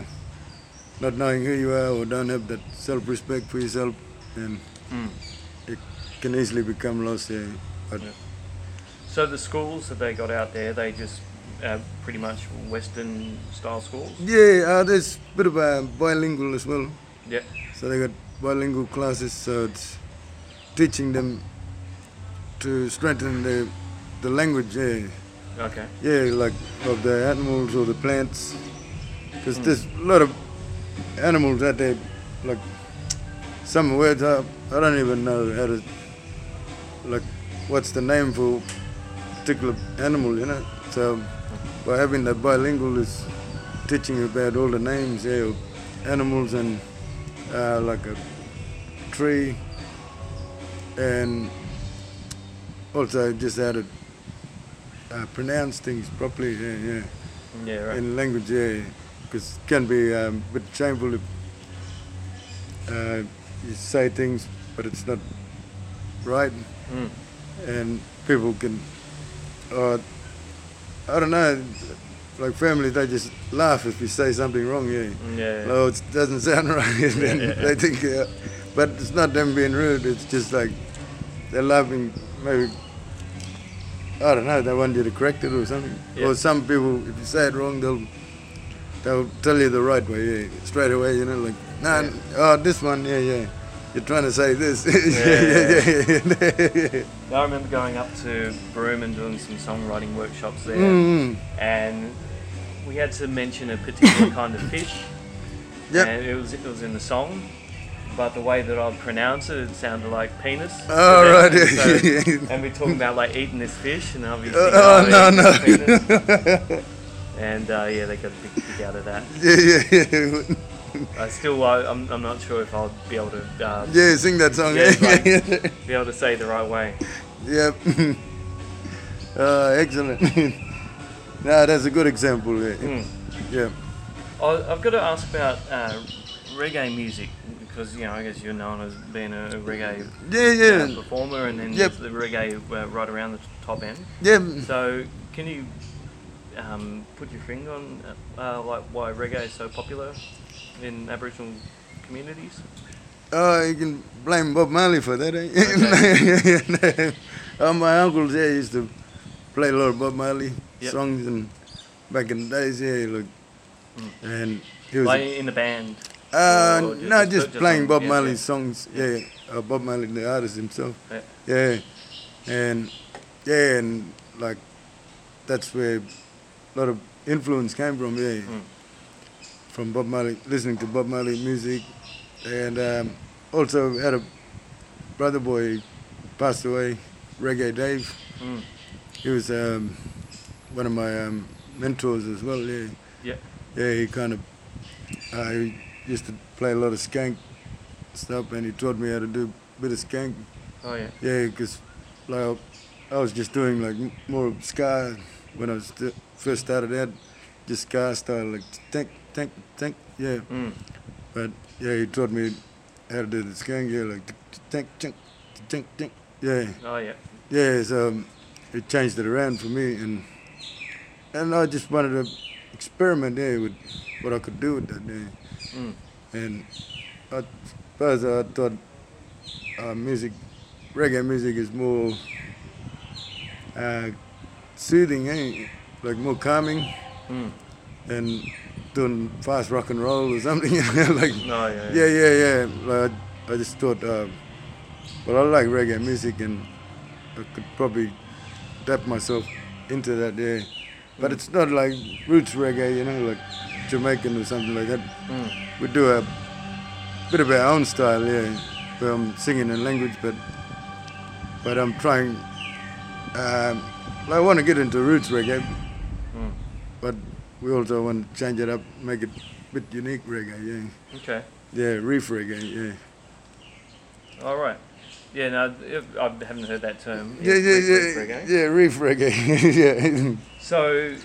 not knowing who you are or don't have that self-respect for yourself and Mm. you can easily become lost there but Yeah. So the schools that they got out there, they just uh, pretty much Western style schools. yeah uh, there's a bit of a bilingual as well Yeah. so they got bilingual classes so it's teaching them to strengthen the the language yeah Okay. Yeah, like of the animals or the plants. Because Mm. there's a lot of animals out there, like some words I, I don't even know how to, like, what's the name for particular animal, you know? So by having that bilingual is teaching about all the names, yeah, of animals and uh, like a tree and also just how to uh, pronounce things properly, yeah, yeah. Yeah, right. in language, yeah, because it can be um, a bit shameful if uh, you say things but it's not right, Mm. and people can, uh, I don't know, like family, they just laugh if you say something wrong. Yeah, Yeah. oh, it doesn't sound right, and Yeah, yeah, they think, uh, but it's not them being rude. It's just like they're laughing. Maybe I don't know. They want you to correct it or something. Yeah. Or some people, if you say it wrong, they'll they'll tell you the right way, yeah, straight away. You know, like, nah, Yeah. oh, this one, yeah, yeah. You're trying to say this. yeah, Yeah, yeah, yeah. I remember going up to Broome and doing some songwriting workshops there, Mm, and we had to mention a particular kind of fish, Yep. and it was it was in the song, but the way that I'd pronounce it, it sounded like penis. Oh, them, right. and, so- and we're talking about like eating this fish, and I'll be Uh, thinking, oh, no, no. and uh, yeah, they got a big kick out of that. yeah, yeah, yeah. I still, uh, I'm, I'm not sure if I'll be able to uh, Yeah, sing that song. Yeah, Yeah, yeah, be able to say the right way. Yep. uh, excellent. nah, that's a good example. Yeah. Mm. yeah. I- I've got to ask about uh, reggae music because you know I guess you're known as being a, reggae Yeah, uh, yeah. performer, and then Yep. the reggae uh, right around the top end. Yeah. So can you um, put your finger on uh, like why reggae is so popular in Aboriginal communities? Oh, you can blame Bob Marley for that. Eh? uh, my uncles yeah used to play a lot of Bob Marley Yep. songs and back in the days, yeah, look, Mm. and he was Like in the band. uh, just- no, just- just, playing Bob yeah, Marley yeah. songs. Yeah. Yeah, uh, Bob Marley, the artist himself. Yeah. Yeah, and yeah, and like that's where a lot of influence came from. Yeah, Mm. from Bob Marley, listening to Bob Marley music, and um, also had a brother boy passed away, Reggae Dave. Mm. He was um, one of my um, mentors as well. Yeah, Yeah. yeah, he kind of uh, he used to play a lot of skank stuff, and he taught me how to do a bit of skank. Oh yeah. Yeah, because like I was just doing like more ska when I was first started out, this guy started like tank, tank, tank. Yeah, Mm. but yeah, he taught me how to do the skank. Yeah, like tank, tank, tank, tank. Yeah, Oh yeah. yeah. So um, it changed it around for me, and and I just wanted to experiment there with what I could do with that. Yeah. Mm. And I suppose I thought uh, music, reggae music is more uh, soothing, eh? Like more calming Mm. than doing fast rock and roll or something. you know, like, Oh yeah. yeah, yeah, yeah. Like, I, I just thought, uh, well, I like reggae music and I could probably adapt myself into that, yeah. But Mm. it's not like roots reggae, you know, like Jamaican or something like that Mm. we do a bit of our own style, yeah. Where I'm singing in language, but but I'm trying. Um, I want to get into roots reggae. But we also want to change it up, make it a bit unique reggae, yeah. Okay. Yeah, reef reggae, yeah. All right. Yeah. No, I haven't heard that term. Yeah, yeah, reef- reef yeah, reggae. yeah, reef reggae, yeah. So,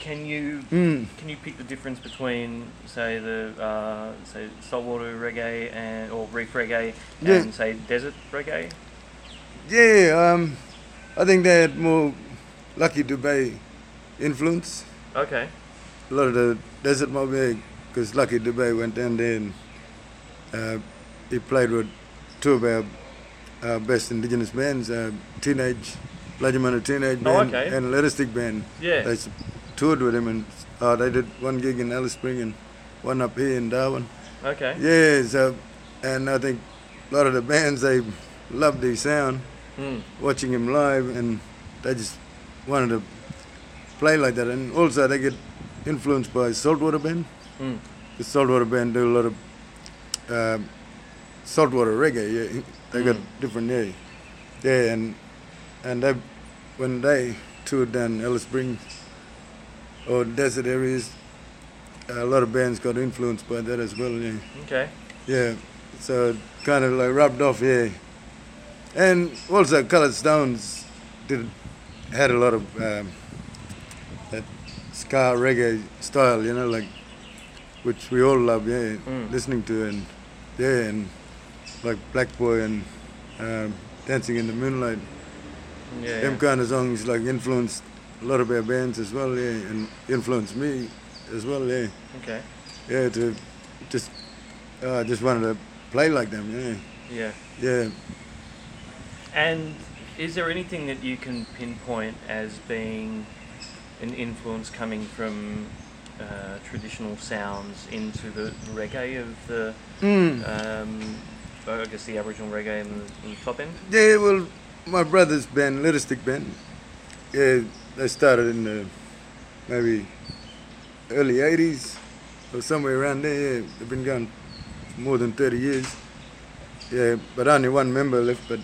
can you Mm. can you pick the difference between say the uh, say saltwater reggae and or reef reggae Yeah. and say desert reggae? Yeah, um, I think they had more Lucky Dubé influence. Okay. a lot of the desert mob because Lucky Dubé went down there and uh, he played with two of our, our best indigenous bands, uh, Teenage, Lajamanu Teenage Oh, Band okay. and Letterstick Band. Yeah. They toured with him and uh, they did one gig in Alice Spring and one up here in Darwin. Okay. Yeah, so, and I think a lot of the bands, they loved his sound, Mm. watching him live and they just wanted to play like that. And also they get influenced by Saltwater Band. Mm. The Saltwater Band do a lot of um, saltwater reggae. Yeah, they got Mm. different yeah, yeah, and and they when they toured down Alice Springs or desert areas, a lot of bands got influenced by that as well. Yeah, Okay. yeah. So kind of like rubbed off. Yeah, and also Colored Stones did had a lot of um, ska reggae style. You know, like which we all love. Yeah, Mm. listening to and yeah, and like Black Boy and um, Dancing in the Moonlight. Yeah. Them kind of songs like influenced a lot of our bands as well, yeah, and influenced me as well, yeah. Okay. Yeah, to just uh, just wanted to play like them, yeah, Yeah. yeah. And is there anything that you can pinpoint as being an influence coming from uh, traditional sounds into the reggae of the, Mm. um, I guess the Aboriginal reggae in the, in the top end? Yeah, well, my brother's band, Letterstick Band, yeah, they started in the maybe early 80s or somewhere around there. Yeah, they've been going more than 30 years. Yeah, but only one member left. But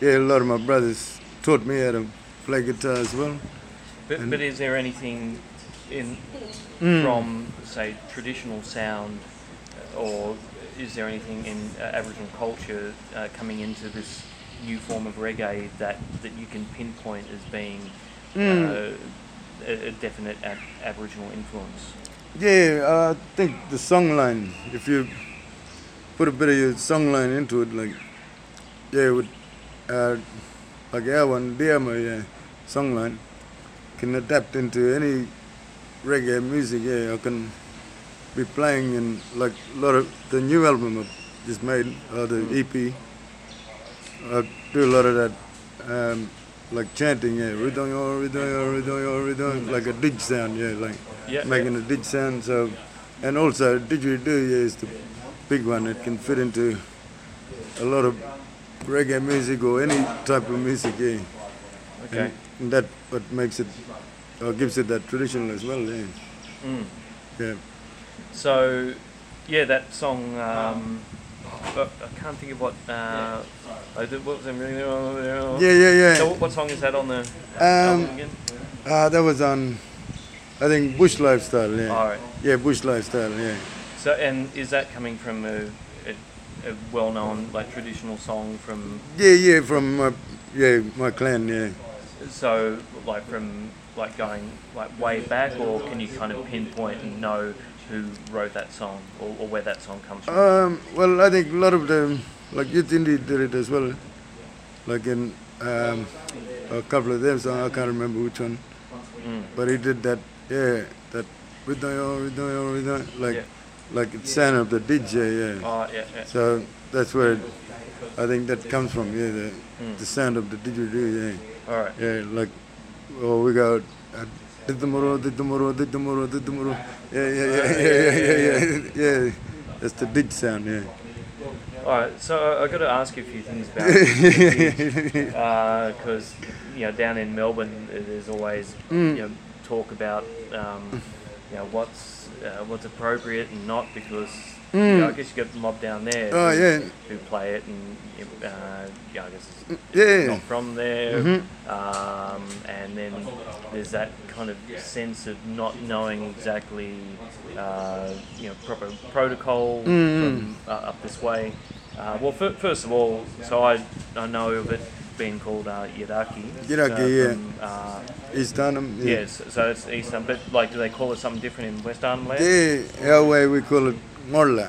yeah, a lot of my brothers taught me how to play guitar as well. But, And- but is there anything in Mm. from, say, traditional sound, uh, or is there anything in uh, Aboriginal culture uh, coming into this new form of reggae that, that you can pinpoint as being Mm. uh, a, a definite ab- Aboriginal influence? Yeah, uh, I think the songline, if you put a bit of your songline into it, like, yeah, with, uh, like our one, Diama, yeah, songline, can adapt into any reggae music, yeah, I can be playing in, like, a lot of the new album I've just made, or the hmm. EP, I do a lot of that, um, like chanting, yeah, ridoyo, ridoyo, ridoyo, ridoyo, hmm. like a didj sound, yeah, like Yeah, making a didj sound. So, and also didgeridoo yeah, is the big one. It can fit into a lot of reggae music or any type of music. Yeah, Okay. and, and that what makes it or gives it that traditional as well. Yeah, Mm. yeah. So, yeah, that song. Um, but I can't think of what. Uh, I did, what was it? Yeah, yeah, yeah. So what, what song is that on the Um, album again? Uh, that was on, I think Bush Lifestyle. Yeah, All right. yeah, Bush Lifestyle. Yeah. So, and is that coming from a, a, a well-known, like traditional song from? Yeah, yeah, from my, yeah, my clan. Yeah. So, like from like going like way back, or can you kind of pinpoint and know who wrote that song or, or where that song comes from? Um, well, I think a lot of them, like Yothu Yindi did it as well. Like in um, a couple of them songs, I can't remember which one, Mm. but he did that, yeah, that ridoyo, ridoyo, like, Yeah. like it's sound of the DJ, yeah. Oh, yeah, yeah. So that's where it, I think that comes from, yeah, the, Mm. the sound of the didgeridoo, All right. yeah, like, oh, we got. Uh. Yeah, yeah, yeah, yeah, yeah, yeah, yeah, yeah. That's the didj sound, yeah. All right. So I've got to ask you a few things about because you know down in Melbourne uh, there's always Mm. you know talk about um, you know what's uh, what's appropriate and not because you know, I guess you got the mob down there Mm. Oh, who, yeah. who play it and uh, yeah I guess it's Yeah. not from there Mhm. um, and then there's that kind of sense of not knowing exactly uh, you know proper protocol Mm. from uh, up this way uh, well fir- first of all so I, I know of it being called uh, Yidaki Yidaki, uh, yeah. uh, East. Yeah. yes so it's Eastern but like do they call it something different in West Arnhem land Yeah, our way we call it Ngorla.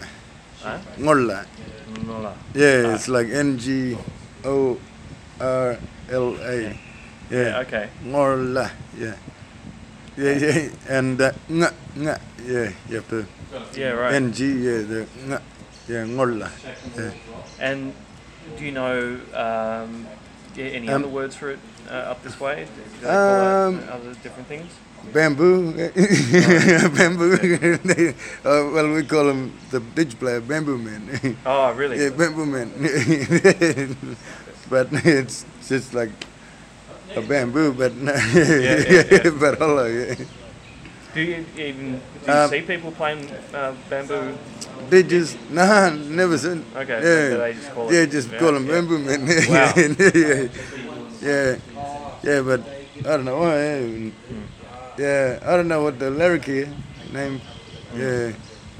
Huh? Ngorla. Nola. Yeah, Ah. it's like N G O R L A. yeah okay Ngorla. Yeah. Yeah, yeah. And uh, nga, nga. Yeah, you have to. yeah right N G, yeah, the nga. Yeah, Ngorla. Yeah. And do you know um, any Um, other words for it uh, up this way? Do they call Um, it other different things? Bamboo. bamboo. They- uh, well, we call them the didj player, Bamboo Man. Oh, really? Yeah, bamboo man. but it's just like a bamboo, but yeah, yeah. but hollow. Yeah. Do you even do you Um, see people playing uh, bamboo? They just nah, never seen. Okay, Yeah, so they just call it- just call them yeah. bamboo man. Wow. yeah, yeah, yeah, but I don't know why. Yeah, yeah, I don't know what the lyric is. Name. Yeah,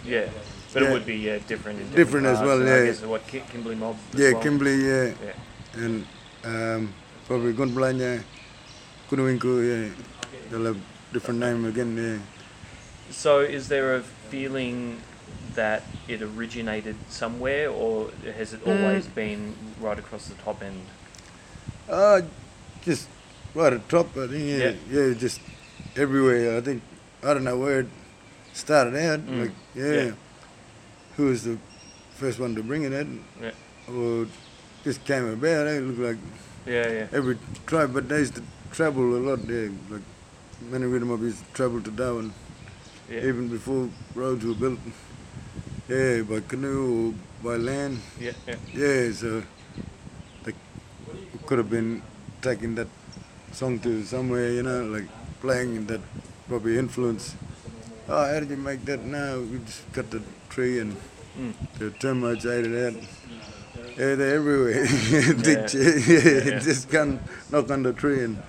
Yeah, but it would be yeah, different. In different, Different as well, and I yeah. guess what Ki- Kimberley Mob. yeah, well. Kimberley. Yeah, Yeah. and um, probably Gunbalanya, Kunwinjku. Yeah, they'll have different name again. Yeah. So, is there a feeling that it originated somewhere, or has it always been right across the top end? Uh, just right at the top. I think yeah, yeah, just everywhere. I think I don't know where it started out. Mm. Like yeah, Yeah. who was the first one to bring it in, Yeah. or just came about. It looked like Yeah, yeah. every tribe, but they used to travel a lot there. Like many of them used to travel to Darwin Yeah. even before roads were built. Yeah, by canoe or by land. Yeah, yeah. Yeah, so they could have been taking that song to somewhere, you know, like playing that probably influence. Oh, how did you make that now? We just cut the tree and Mm. the termites ate it out. Yeah, they're everywhere. Didj, Yeah. yeah, Yeah. just can knock on the tree and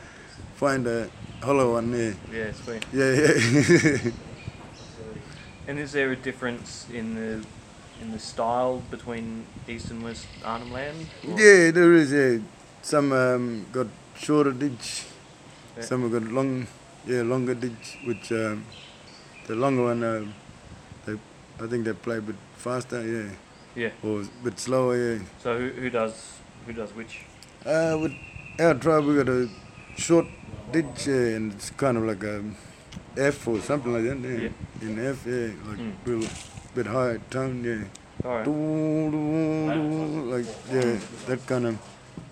find a hollow one there. Yeah, sweet. Yeah, yeah. And is there a difference in the in the style between East and West Arnhem Land? or- yeah, there is. Yeah, some um, got shorter didj, Yeah. some have got long, yeah, longer didj. Which um, the longer one, uh, they, I think they play a bit faster, yeah, Yeah. or a bit slower, yeah. So who, who does who does which? Uh, with our tribe, we got a short didj, yeah, and it's kind of like a F or something like that, yeah. In F, yeah, like Mm. real bit high tone, yeah. All right. Like yeah, that kind of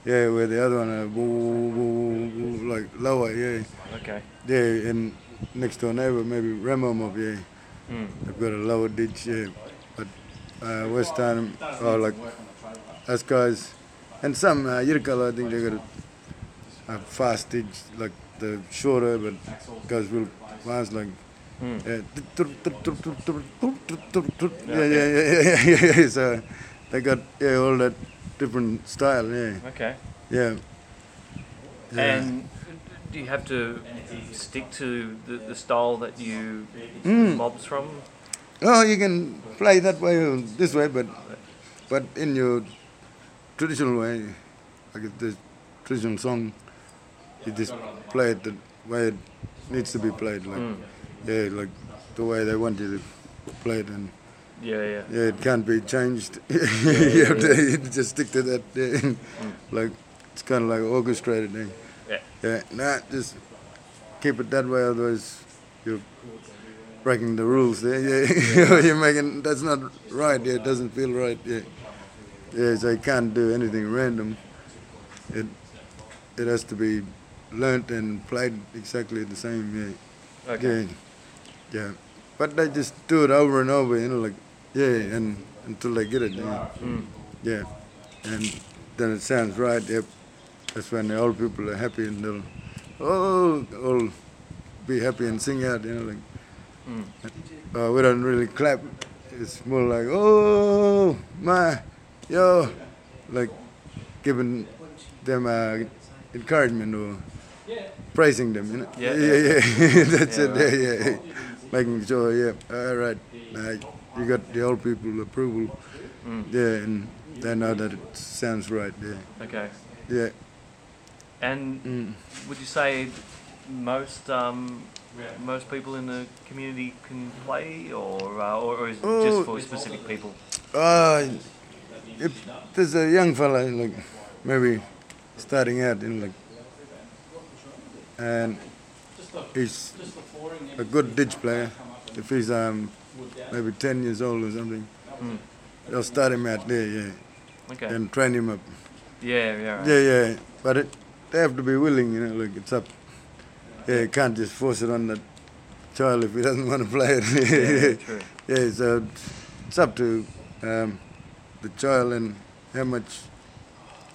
yeah. Where the other one uh, like lower, yeah, Okay. yeah. And next door neighbor maybe Ramomov, yeah, Mm. they've got a lower didj, yeah. But uh, West Arnhem, oh like us guys, and some uh, Yirrkala, I think they got a, a fast didj, like the shorter, but goes real fast, like. Mm. Yeah. Yeah, yeah, yeah, yeah, yeah, yeah. So they got yeah all that different style. Yeah, Okay. yeah. yeah. And do you have to stick to the, the style that you Mm. mobs from? oh, you can play that way or this way, but but in your traditional way, like the traditional song, you just play it the way it needs to be played. Like Mm. yeah, like the way they want you to play it and. Yeah, yeah. Yeah, it can't be changed. you have to just stick to that. Yeah. Mm. Like it's kind of like orchestrated thing. Yeah. Yeah, nah, just keep it that way. Otherwise, you're breaking the rules. There, yeah, you're making that's not right. Yeah, it doesn't feel right. Yeah, yeah. So you can't do anything random. It it has to be learnt and played exactly the same. Yeah. Okay. Yeah, yeah. But they just do it over and over, you know, like, yeah, and until they get it, yeah. Mm. yeah. And then it sounds right, yep. That's when the old people are happy and they'll, oh, all be happy and sing out, you know, like, Mm. uh, we don't really clap. It's more like, oh, my, yo, like giving them uh, encouragement or praising them, you know. Yeah, yeah, yeah. That's Yeah, it. Yeah, yeah. Making sure, yeah, all right. Uh, you got the old people approval. Mm. Yeah, and they know that it sounds right. Yeah, Okay. yeah. And Mm. would you say most um, most people in the community can play, or uh, or, is it Oh. just for specific people? Uh, if there's a young fella, like maybe starting out, know, like, and he's a good didj player. If he's um maybe 10 years old or something, Mm. they'll start him out there, yeah, Okay. and train him up. yeah, yeah. Right. Yeah, yeah, but it, they have to be willing, you know, like it's up. Yeah, you can't just force it on the child if he doesn't want to play it. Yeah, true. Yeah, so it's up to um, the child and how much,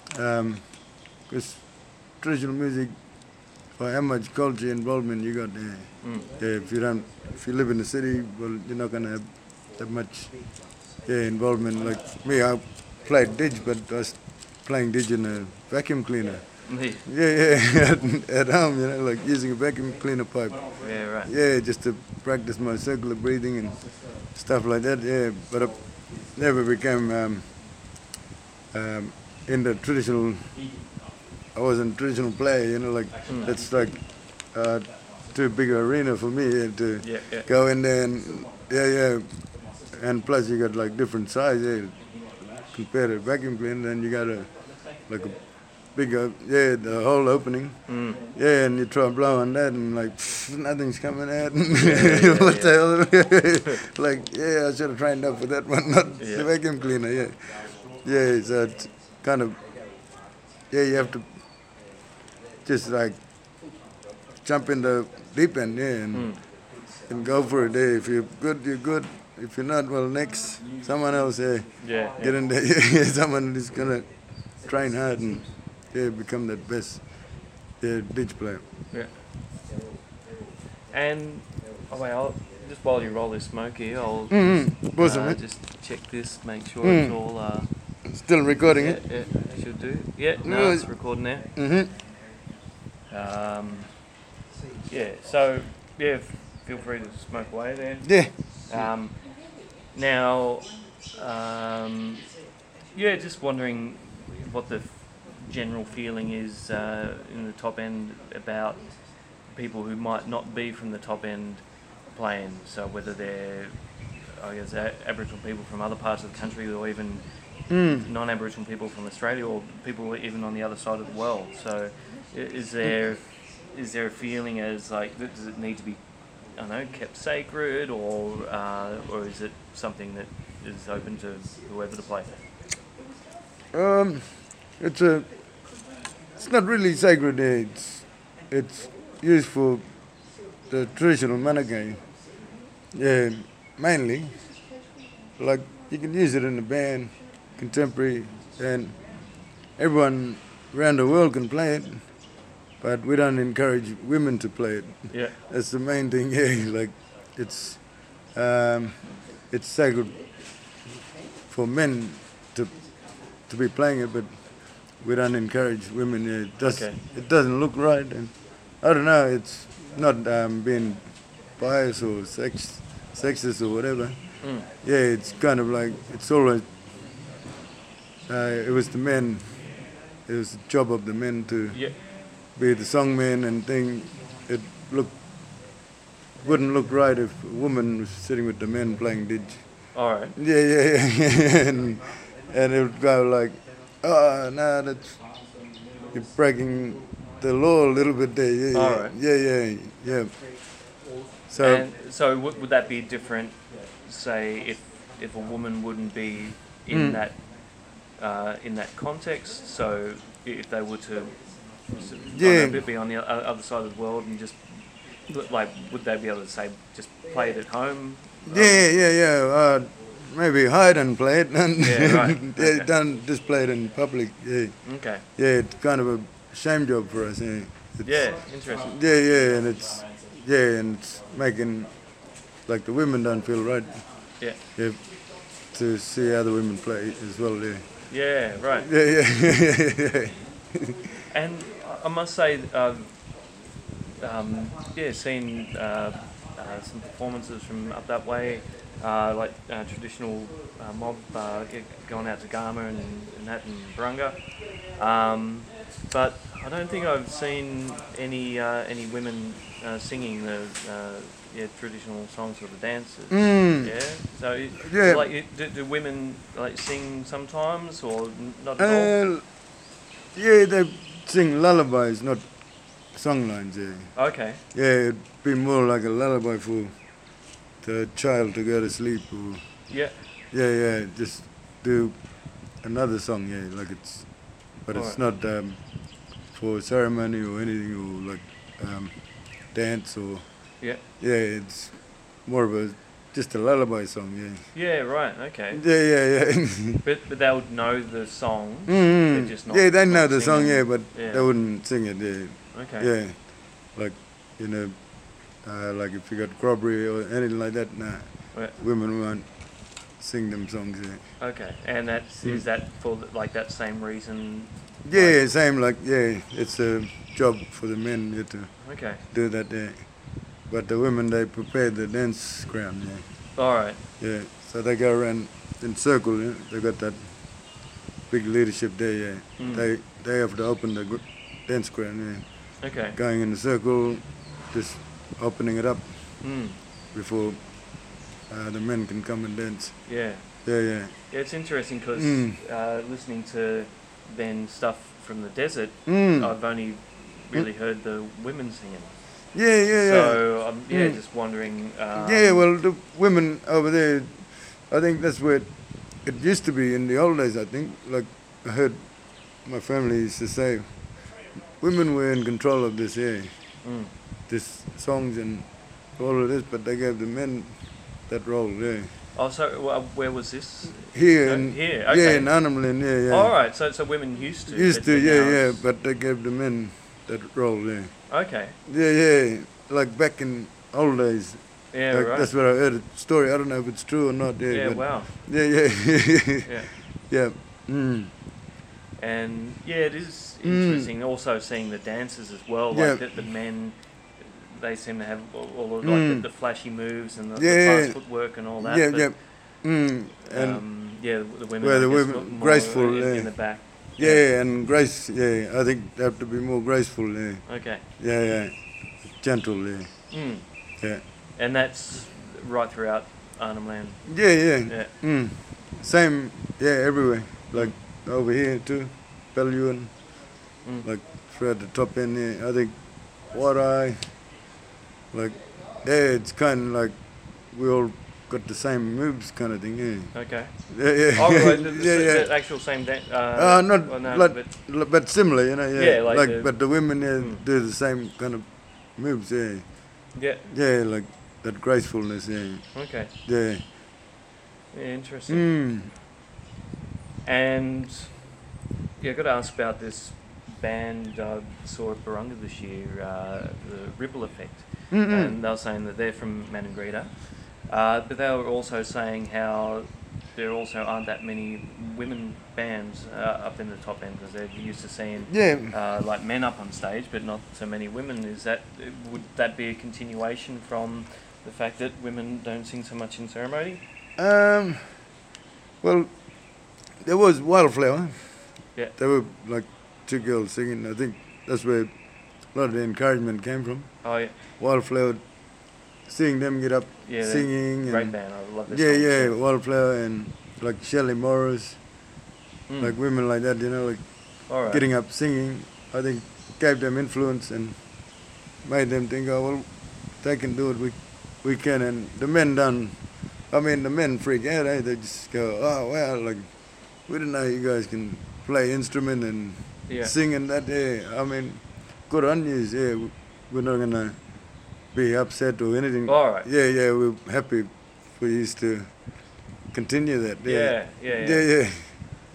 because traditional music, or how much culture involvement you got there. Mm. Yeah, if you don't, if you live in the city, well, you're not gonna have that much, yeah, involvement. Like me, I played didj, but I was playing didj in a vacuum cleaner. Yeah, Yeah, yeah, at, at home, you know, like using a vacuum cleaner pipe. yeah, right. Yeah, just to practice my circular breathing and stuff like that. Yeah, but I never became um, um, in the traditional. I wasn't a traditional player, you know, like Mm. that's like uh, too big an arena for me to Yeah, yeah. go in there and yeah, yeah, and plus you got like different size. Yeah, compared to vacuum cleaner, then you got a like a bigger yeah the whole opening. Mm. Yeah, and you try to blow on that, and like pff, nothing's coming out. what the hell? like, yeah, I should have trained up for that one, not the vacuum cleaner. Yeah, yeah. So it's kind of yeah, you have to just like jump in the deep end, yeah, and, Mm. and go for a day. if you're good, you're good. If you're not, well, next someone else, yeah, Yeah. get in there. Yeah, someone is gonna train hard and yeah, become that best yeah, didj player. Yeah. And oh wait, I'll, just while you roll this smoke here, I'll Mm-hmm. Awesome, uh, just check this, make sure Mm. it's all. Uh, Still recording yeah, it. yeah, should do. Yeah, no, it's it- recording now. Mm-hmm. Um, yeah, so yeah, feel free to smoke away there. Yeah. Um, now, um, yeah, just wondering what the general feeling is uh, in the top end about people who might not be from the top end playing. So whether they're, I guess, a- Aboriginal people from other parts of the country, or even Mm. non-Aboriginal people from Australia, or people even on the other side of the world. So, i- is there is there a feeling as like does it need to be, I don't know, kept sacred, or uh, or is it something that is open to whoever to play? Um, it's a. It's not really sacred. It's it's used for the traditional mana game. Yeah, mainly. Like you can use it in a band, contemporary, and everyone around the world can play it. But we don't encourage women to play it. Yeah. That's the main thing. Yeah, like it's um, it's sacred for men to to be playing it, but we don't encourage women. It does Okay. it doesn't look right, and I don't know. It's not um, being biased or sex sexist or whatever. Mm. Yeah, it's kind of like it's always. Uh, it was the men. It was the job of the men to Yeah. Be the songman and thing, it look wouldn't look right if a woman was sitting with the men playing didj. All right. Yeah, yeah, yeah. and, and it would go like, oh, no, that's you're breaking the law a little bit there. Yeah, yeah, right. yeah, yeah, yeah. So and so would, would that be different? Say if if a woman wouldn't be in Mm. that uh, in that context. So if they were to s- I don't Yeah. know, be on the other side of the world and just like would they be able to say just play it at home? yeah, yeah, yeah. Uh, maybe hide and play it, and Yeah, right. yeah, Okay. don't just play it in public. Yeah, Okay. yeah. It's kind of a shame job for us. Yeah. It's, Yeah. Interesting. Yeah, yeah, and it's yeah, and it's making like the women don't feel right. Yeah. Yeah, to see other women play as well. Yeah, Yeah. Right. yeah, yeah, yeah. And I- must say, uh, um, yeah, seen uh, uh, some performances from up that way, uh, like uh, traditional uh, mob uh, going out to Garma and, and that in Barunga. Um, but I don't think I've seen any uh, any women uh, singing the uh, yeah traditional songs or the dances. Mm. Yeah. So Yeah. like, do, do women like sing sometimes or not at all? Yeah, they sing lullabies, not songlines. Yeah, Okay. yeah, it'd be more like a lullaby for the child to go to sleep, or Yeah. yeah, yeah, just do another song. Yeah, like it's, but it's not um, for ceremony or anything, or like um, dance or Yeah. yeah, it's more of a just a lullaby song. Yeah, Yeah, right, okay. yeah, yeah, yeah. But but they would know the song. mm They're just not- yeah, they know the song, singing. yeah, but Yeah. they wouldn't sing it. Yeah, Okay. yeah, like you know, uh, like if you got robbery or anything like that, nah, Yeah. women won't sing them songs. Yeah, Okay. And that's Mm. is that for the, like that same reason? yeah, same like yeah, it's a job for the men yeah, to Okay. do that. Yeah, but the women they prepare the dance ground. Yeah. All right. Yeah, so they go around in circle. Yeah? They got that big leadership there. Yeah, Mm. they they have to open the dance ground. Yeah, Okay. going in the circle, just opening it up Mm. before uh, the men can come and dance. Yeah. Yeah, yeah. Yeah, it's interesting because Mm. uh, listening to then stuff from the desert, Mm. I've only really heard the women singing. Yeah, yeah, yeah. So I'm yeah, Mm. just wondering. Um, yeah, well, the women over there, I think that's where it, it used to be in the old days. I think, like I heard my family used to say, women were in control of this, yeah, Mm. this songs and all of this, but they gave the men that role, yeah. Oh, so uh, where was this? Here, Uh, in, here, yeah, okay. in Arnhem yeah, yeah. All right. So so women used to. Used to, yeah, yeah, but they gave the men that role, yeah. Okay. Yeah, yeah, like back in old days. Yeah. like, right. That's what I heard a story. I don't know if it's true or not. Yeah, yeah. Wow. yeah, yeah, Yeah. yeah. Mm. And yeah, it is Mm. interesting. Also seeing the dances as well, Yeah. like the, men, they seem to have all, of, like Mm. the, the flashy moves and the, Yeah, the fast footwork and all that. yeah, but, yeah. Mm. And um, yeah, the women. Where I the women- graceful, in, yeah. in the back. Yeah, and grace. Yeah, I think they have to be more graceful. Yeah, Okay. yeah, yeah. Gentle. Yeah, Mm. yeah, And that's right throughout Arnhem Land. yeah, yeah. Yeah. Mm. Same. Yeah, everywhere. Like over here too, Belyuen Mm. like throughout the top end. Yeah, I think what I like. Yeah, it's kind of like we all got the same moves, kind of thing. Yeah, Okay. yeah, yeah. Oh, right, the, yeah, yeah. the actual same dance. Uh, Uh, not well, no, like, but- but similar, you know. Yeah, Yeah, like like, the- but the women yeah, Mm. do the same kind of moves. Yeah, yeah. yeah, like that gracefulness. Yeah, Okay. yeah. Yeah, interesting. Mm. And yeah, I got to ask about this band I saw at Barunga this year, uh, the Ripple Effect, Mm-mm. and they were saying that they're from Maningrida, uh, but they were also saying how there also aren't that many women bands uh, up in the top end because they're used to seeing Yeah. uh, like men up on stage, but not so many women. Is that would that be a continuation from the fact that women don't sing so much in ceremony? Um. Well, there was Wildflower. Yeah. There were like two girls singing. I think that's where a lot of the encouragement came from. Oh yeah, Wildflower, seeing them get up yeah, singing. great and band. I love this. Yeah, yeah, Wildflower and like Shelley Morris, Mm. like women like that. You know, like right. getting up singing. I think gave them influence and made them think, oh well, they can do it. We we can. And the men done. I mean, the men freak out. Eh? They just go, oh wow, like we didn't know you guys can play instrument and yeah. sing and that. Yeah, I mean, good on you. Yeah, we're not gonna be upset or anything. All right. Yeah, yeah, we're happy for you to continue that. Yeah, Yeah, yeah, yeah. yeah, yeah.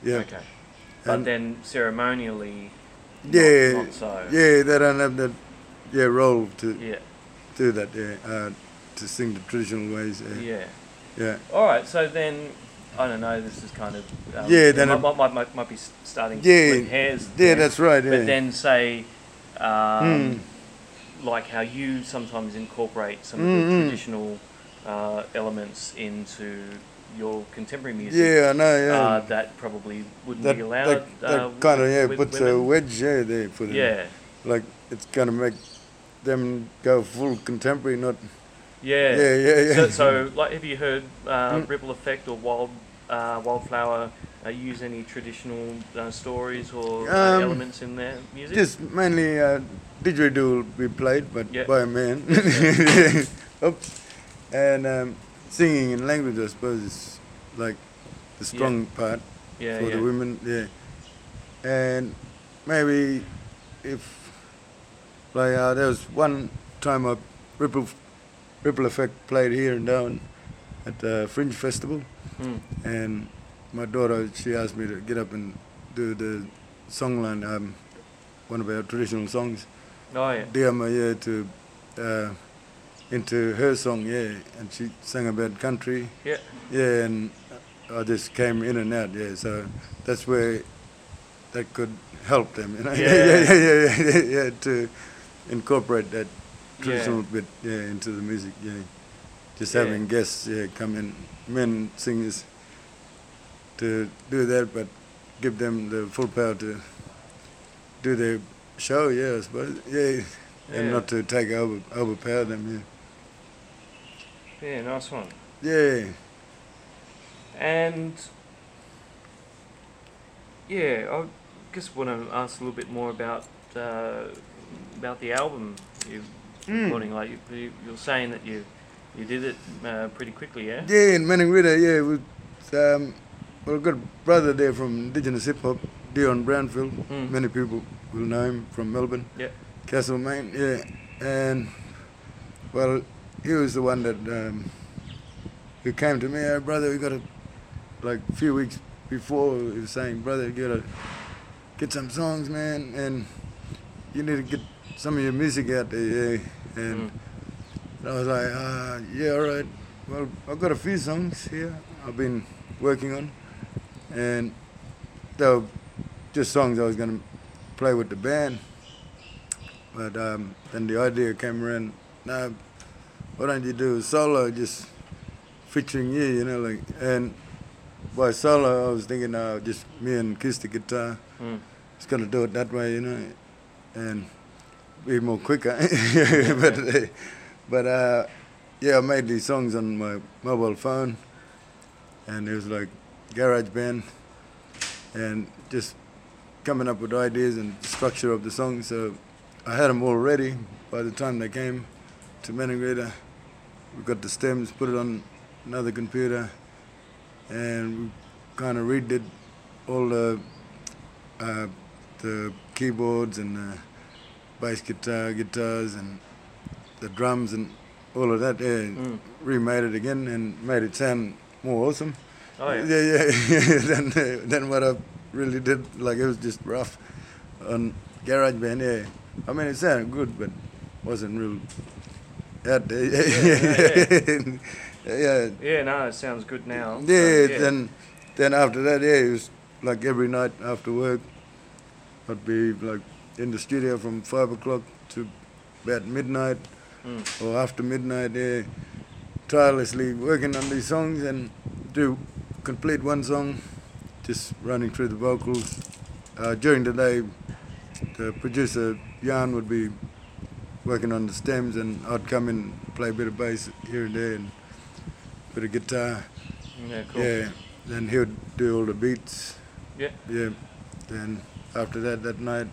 yeah. Okay. But And- then ceremonially, Yeah, not, so. Yeah, they don't have that yeah role to Yeah. do that. Yeah, uh, to sing the traditional ways. Yeah, Yeah. yeah. All right. So then, I don't know. This is kind of um, Yeah, then might, might, might, might, be starting Yeah, hairs. yeah, then. that's right. Yeah. But then say, um, Mm. Like how you sometimes incorporate some Mm, of the mm. traditional uh, elements into your contemporary music. yeah, I know. Yeah, Uh, that probably wouldn't that be allowed. that, that uh, kind of yeah with puts a wedge yeah there for them. Yeah. like it's gonna make them go full contemporary, not Yeah. yeah, yeah, yeah. So, so, like, have you heard uh, Mm. Ripple Effect or Wild uh, Wildflower uh, use any traditional uh, stories or uh, Um, elements in their music? Just mainly uh, didgeridoo will be played, but Yeah. by a man. Oops. And um, singing in language, I suppose, is like the strong part yeah, for yeah. the women. Yeah. And maybe if like uh, there was one time a ripple ripple effect played here in Darwin at the Fringe Festival, Mm. and my daughter she asked me to get up and do the songline, um, one of our traditional songs. Oh yeah. Diama, yeah, to uh, into her song, yeah, and she sang about country, Yeah. yeah, and I just came in and out, yeah. So that's where that could help them, you know, Yeah. yeah, yeah, yeah, yeah, yeah, yeah, to incorporate that Yeah. traditional bit, yeah, into the music, yeah. Just Yeah. having guests, yeah, come in, men singers, to do that, but give them the full power to do their show, yeah, I suppose, yeah, and Yeah. not to take over overpower them, yeah. Yeah, nice one. Yeah. And yeah, I just want to ask a little bit more about uh, about the album you Mm. recording. Like you, you, you're saying that you you did it uh, pretty quickly, yeah. Yeah, in Maningrida, yeah, with um, well, a good brother there from Indigenous hip hop, Dion Brownfield. Mm. Many people will know him from Melbourne, Yeah. Castlemaine, yeah. And well, he was the one that um, who came to me, brother, we got a, like a few weeks before he was saying, brother, you gotta get some songs, man, and you need to get some of your music out there, yeah. And Mm. I was like, uh, yeah, all right. Well, I've got a few songs here I've been working on, and they were just songs I was going to play with the band. But um, then the idea came around, nah, why don't you do a solo just featuring you, you know, like, and by solo I was thinking uh, just me and acoustic guitar. Mm. It's gonna do it that way, you know, and be more quicker. but uh, but uh, yeah, I made these songs on my mobile phone, and it was like GarageBand, and just coming up with ideas and structure of the songs. So I had them all ready by the time they came to Maningrida. We got the stems, put it on another computer, and we kind of redid all the uh, the keyboards and the bass guitar, guitars, and the drums and all of that. Yeah, Mm. remade it again and made it sound more awesome. Oh yeah. yeah, yeah. than than what I really did. Like it was just rough on GarageBand. Yeah, I mean it sounded good, but wasn't real out there. Yeah, Yeah, yeah. Yeah, no, it sounds good now. Yeah, So, then then after that, yeah, it was like every night after work, I'd be like in the studio from five o'clock to about midnight Mm. or after midnight, yeah, tirelessly working on these songs and do complete one song, just running through the vocals. Uh, during the day, the producer Jan would be working on the stems, and I'd come in play a bit of bass here and there and a bit of guitar. Yeah, cool. Yeah, then he would do all the beats. Yeah. Yeah. Then after that, that night,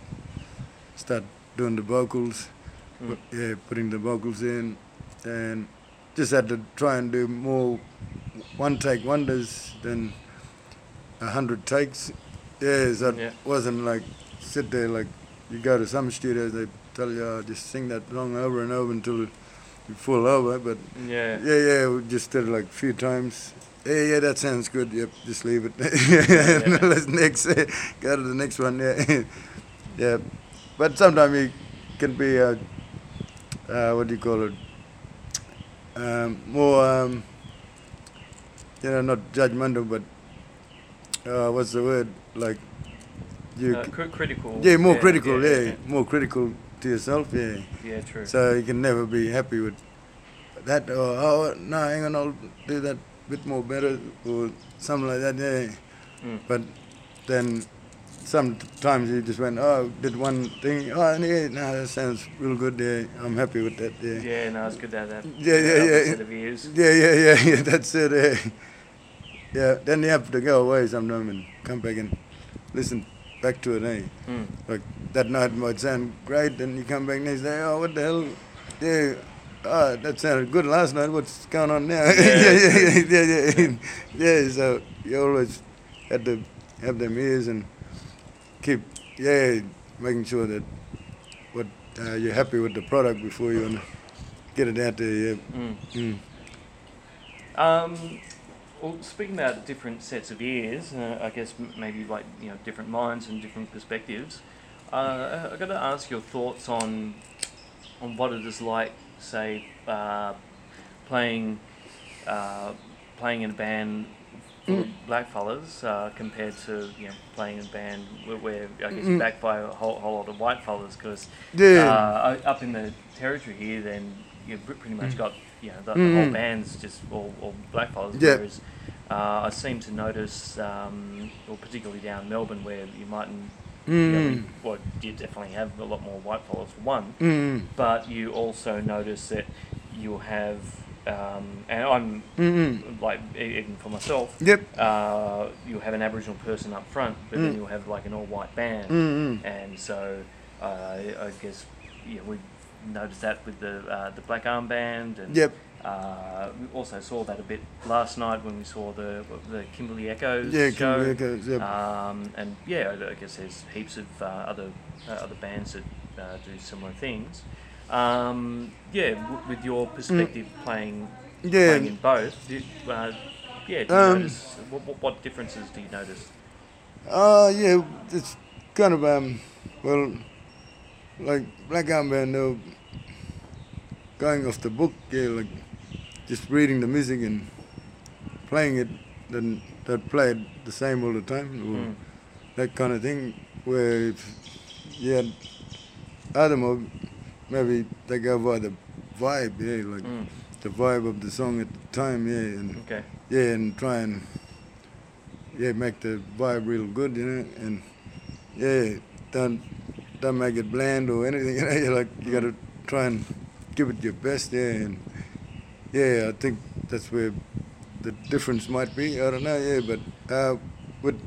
start doing the vocals. Mm. Yeah, putting the vocals in, and just had to try and do more one take wonders than a hundred takes. Yeah, so it wasn't like sit there like you go to some studios they tell you oh, just sing that song over and over until you fall over, but Yeah. yeah, yeah, we just did it like a few times. Yeah, yeah, that sounds good. Yep, just leave it. yeah. Let's next go to the next one. Yeah, yeah. But sometimes it can be uh, uh, what do you call it? Um, more, um, you know, not judgmental, but uh, what's the word? Like you, Uh, cri- critical. yeah, more critical. Yeah, yeah. more critical to yourself. Yeah. Yeah, true. So you can never be happy with that. Or oh no, hang on, I'll do that bit more better or something like that. Yeah. Mm. But then sometimes you just went, oh, did one thing. Oh, yeah, no, that sounds real good. Yeah, I'm happy with that. Yeah. Yeah, no, it's good to have that. Yeah, yeah, yeah. Of. Yeah, yeah, yeah, yeah. That's it. Yeah. yeah. Then you have to go away sometime and come back and listen back to it. Eh? Mm. Like that night might sound great, then you come back next day, oh, what the hell? Yeah, ah, that sounded good last night. What's going on now? Yeah, yeah, yeah, yeah, yeah, yeah. Yeah, so you always had to have them ears and keep, yeah, making sure that what uh, you're happy with the product before you get it out there. Yeah. Mm. Mm. Um, well, speaking about different sets of ears, uh, I guess m- maybe like you know different minds and different perspectives. Uh, I got to ask your thoughts on on what it is like, say, uh, playing uh, playing in a band black fellas uh, compared to you know playing in a band where, where I guess you're Mm. backed by a whole, whole lot of white fellas because Yeah. uh, up in the territory here, then you've pretty much Mm. got you know the, the whole Mm. band's just all, all black fellas. Whereas uh, I seem to notice, um, or particularly down Melbourne, where you mightn't, you know, Mm. well, you definitely have a lot more white fellas for one, Mm. but you also notice that you'll have um, and I'm Mm-mm. like even for myself, Yep. uh, you'll have an Aboriginal person up front, but then Mm. you'll have like an all white band, Mm-mm. and so uh, I guess yeah we noticed that with the uh, the Black Arm Band, and Yep. uh, we also saw that a bit last night when we saw the the Kimberley Echoes Yeah, show. Kimberley Echoes, yep. Um, and yeah, I- I guess there's heaps of uh, other uh, other bands that uh, do similar things. Um, yeah, w- with your perspective playing Mm. Yeah. playing in both, do, uh, yeah, do you Um, notice what, what, what differences do you notice? Uh, yeah, it's kind of, um, well, like Black Arm Band, they were going off the book, yeah, like just reading the music and playing it, then they'd play it the same all the time, or Mm. that kind of thing, where if you had Adam, maybe they go by the vibe, yeah, like Mm. the vibe of the song at the time, yeah, and Okay. yeah, and try and yeah make the vibe real good, you know, and yeah, don't don't make it bland or anything, you know. You like you got to try and give it your best, yeah, and yeah, I think that's where the difference might be. I don't know, yeah, but uh, with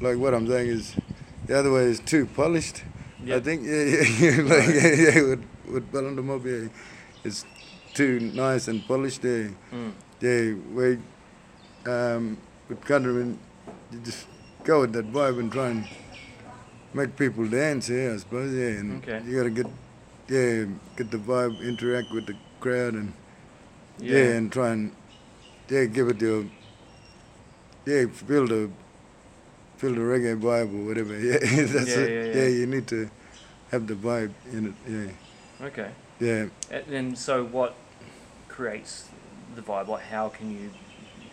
like what I'm saying is the other way is too polished. I think yeah, yeah, yeah, like, yeah, yeah, with with Balanda Mob, yeah, it's too nice and polished, yeah. Mm. Yeah, we um, with Countryman, you just go with that vibe and try and make people dance. Yeah, I suppose. Yeah, and Okay. you gotta get yeah get the vibe, interact with the crowd, and yeah, Yeah. and try and yeah give it your yeah build the feel the reggae vibe or whatever. Yeah, that's Yeah, it. yeah, yeah. you need to have the vibe in it. Yeah, Okay. yeah. And so, what creates the vibe? Like, how can you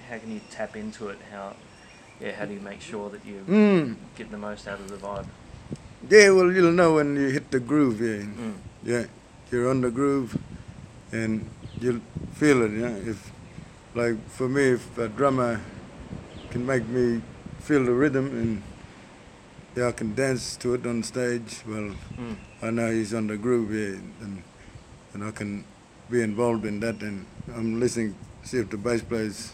how can you tap into it? How yeah, how do you make sure that you Mm. get the most out of the vibe? Yeah, well, you'll know when you hit the groove. Yeah. Mm. Yeah, you're on the groove, and you'll feel it. Know, if like for me, if a drummer can make me feel the rhythm and yeah, I can dance to it on stage. Well, Mm. I know he's on the groove, yeah, and and I can be involved in that. And I'm listening, see if the bass player's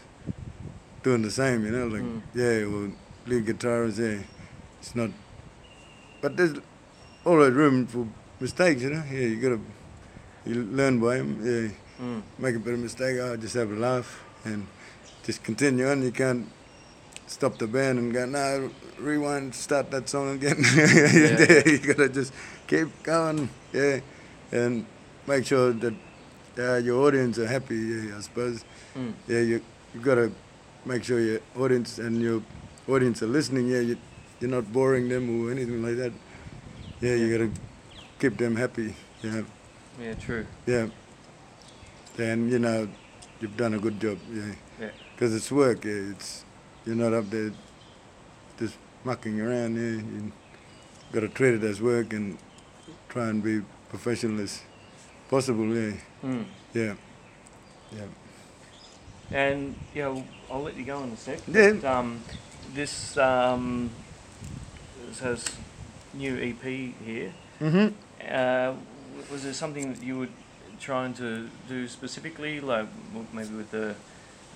doing the same. You know, like Mm. yeah, well, lead guitarist, there. it's not. But there's always room for mistakes, you know. Yeah, you gotta you learn by them. Yeah, Mm. make a bit of mistake, oh, just have a laugh and just continue on. You can't stop the band and go, no, rewind, start that song again. Yeah. you gotta just keep going, yeah, and make sure that uh, your audience are happy. Yeah, I suppose. Mm. Yeah, you you gotta make sure your audience and your audience are listening. Yeah, you, you're not boring them or anything like that. Yeah, you gotta keep them happy. Yeah, Yeah, true. yeah. And you know, you've done a good job. Yeah, Yeah. because it's work. Yeah, it's you're not up there just mucking around. Yeah, you gotta treat it as work and try and be professional as possible. Yeah, Mm. yeah, yeah. And yeah, I'll, I'll let you go in a sec. Yeah. But, um, this um, this has new EP here. Mm-hmm. Uh, was there something that you were trying to do specifically, like maybe with the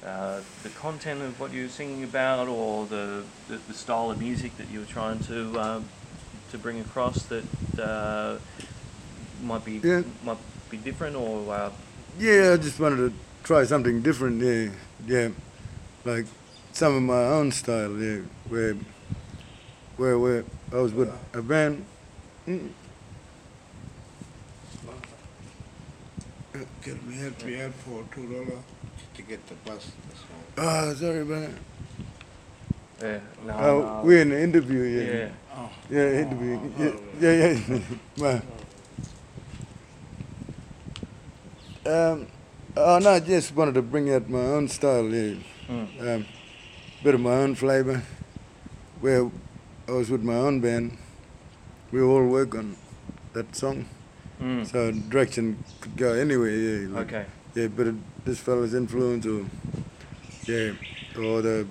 uh, the content of what you were singing about, or the, the, the style of music that you were trying to um, to bring across that uh, might be Yeah. might be different, or uh, Yeah, I just wanted to try something different. Yeah, yeah, like some of my own style. Yeah, where, where, where I was with a band. Mm. Can we help you out for two dollars to get the bus? That's all. Ah, sorry about that. Yeah, no, Uh, no. we're in the interview. Yeah, yeah. Oh, yeah, interview. Yeah, yeah, yeah. well, um, oh no, I just wanted to bring out my own style. Yeah. Mm. um, bit of my own flavour. Where I was with my own band, we all work on that song, Mm. so direction could go anywhere. Yeah, like, Okay. yeah, but this fella's influence, or yeah, or the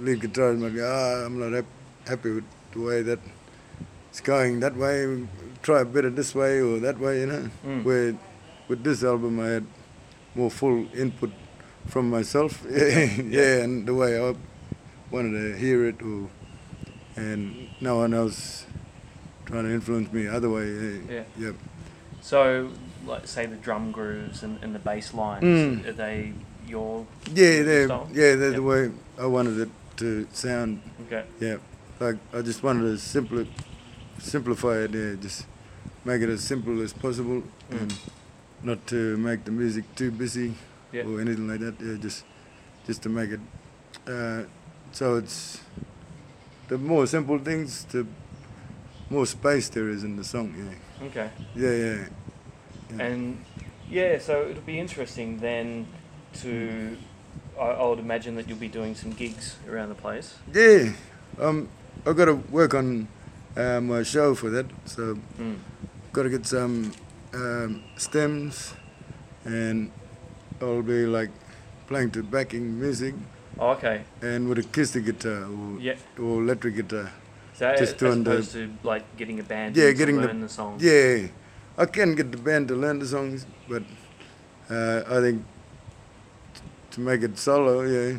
lead guitarist might go, ah, I'm not hap- happy with the way that it's going that way. Try a bit of this way or that way, you know. Mm. Where with this album, I had more full input from myself. yeah, and the way I wanted to hear it, or, and no one else trying to influence me other way. Yeah. Yeah. Yep. So, like, say the drum grooves and, and the bass lines, Mm. are they your Yeah, they're, style? yeah, they're Yep. the way I wanted it to sound. Okay. Yeah, like I just wanted to simpli- simplify it. Yeah, just make it as simple as possible, Mm. and not to make the music too busy Yeah. or anything like that. Yeah, just just to make it uh, so it's the more simple things, the more space there is in the song. Yeah, Okay. yeah, yeah. Yeah. And yeah, so it'll be interesting then to. I, I would imagine that you'll be doing some gigs around the place. Yeah, um, I've got to work on uh, my show for that. So Mm. got to get some um, stems, and I'll be like playing to backing music Oh, okay. and with a acoustic guitar or, Yeah. or electric guitar. So Just as doing the- opposed to like getting a band Yeah, to getting the- learn the, song. Yeah, I can get the band to learn the songs, but uh, I think to make it solo, yeah,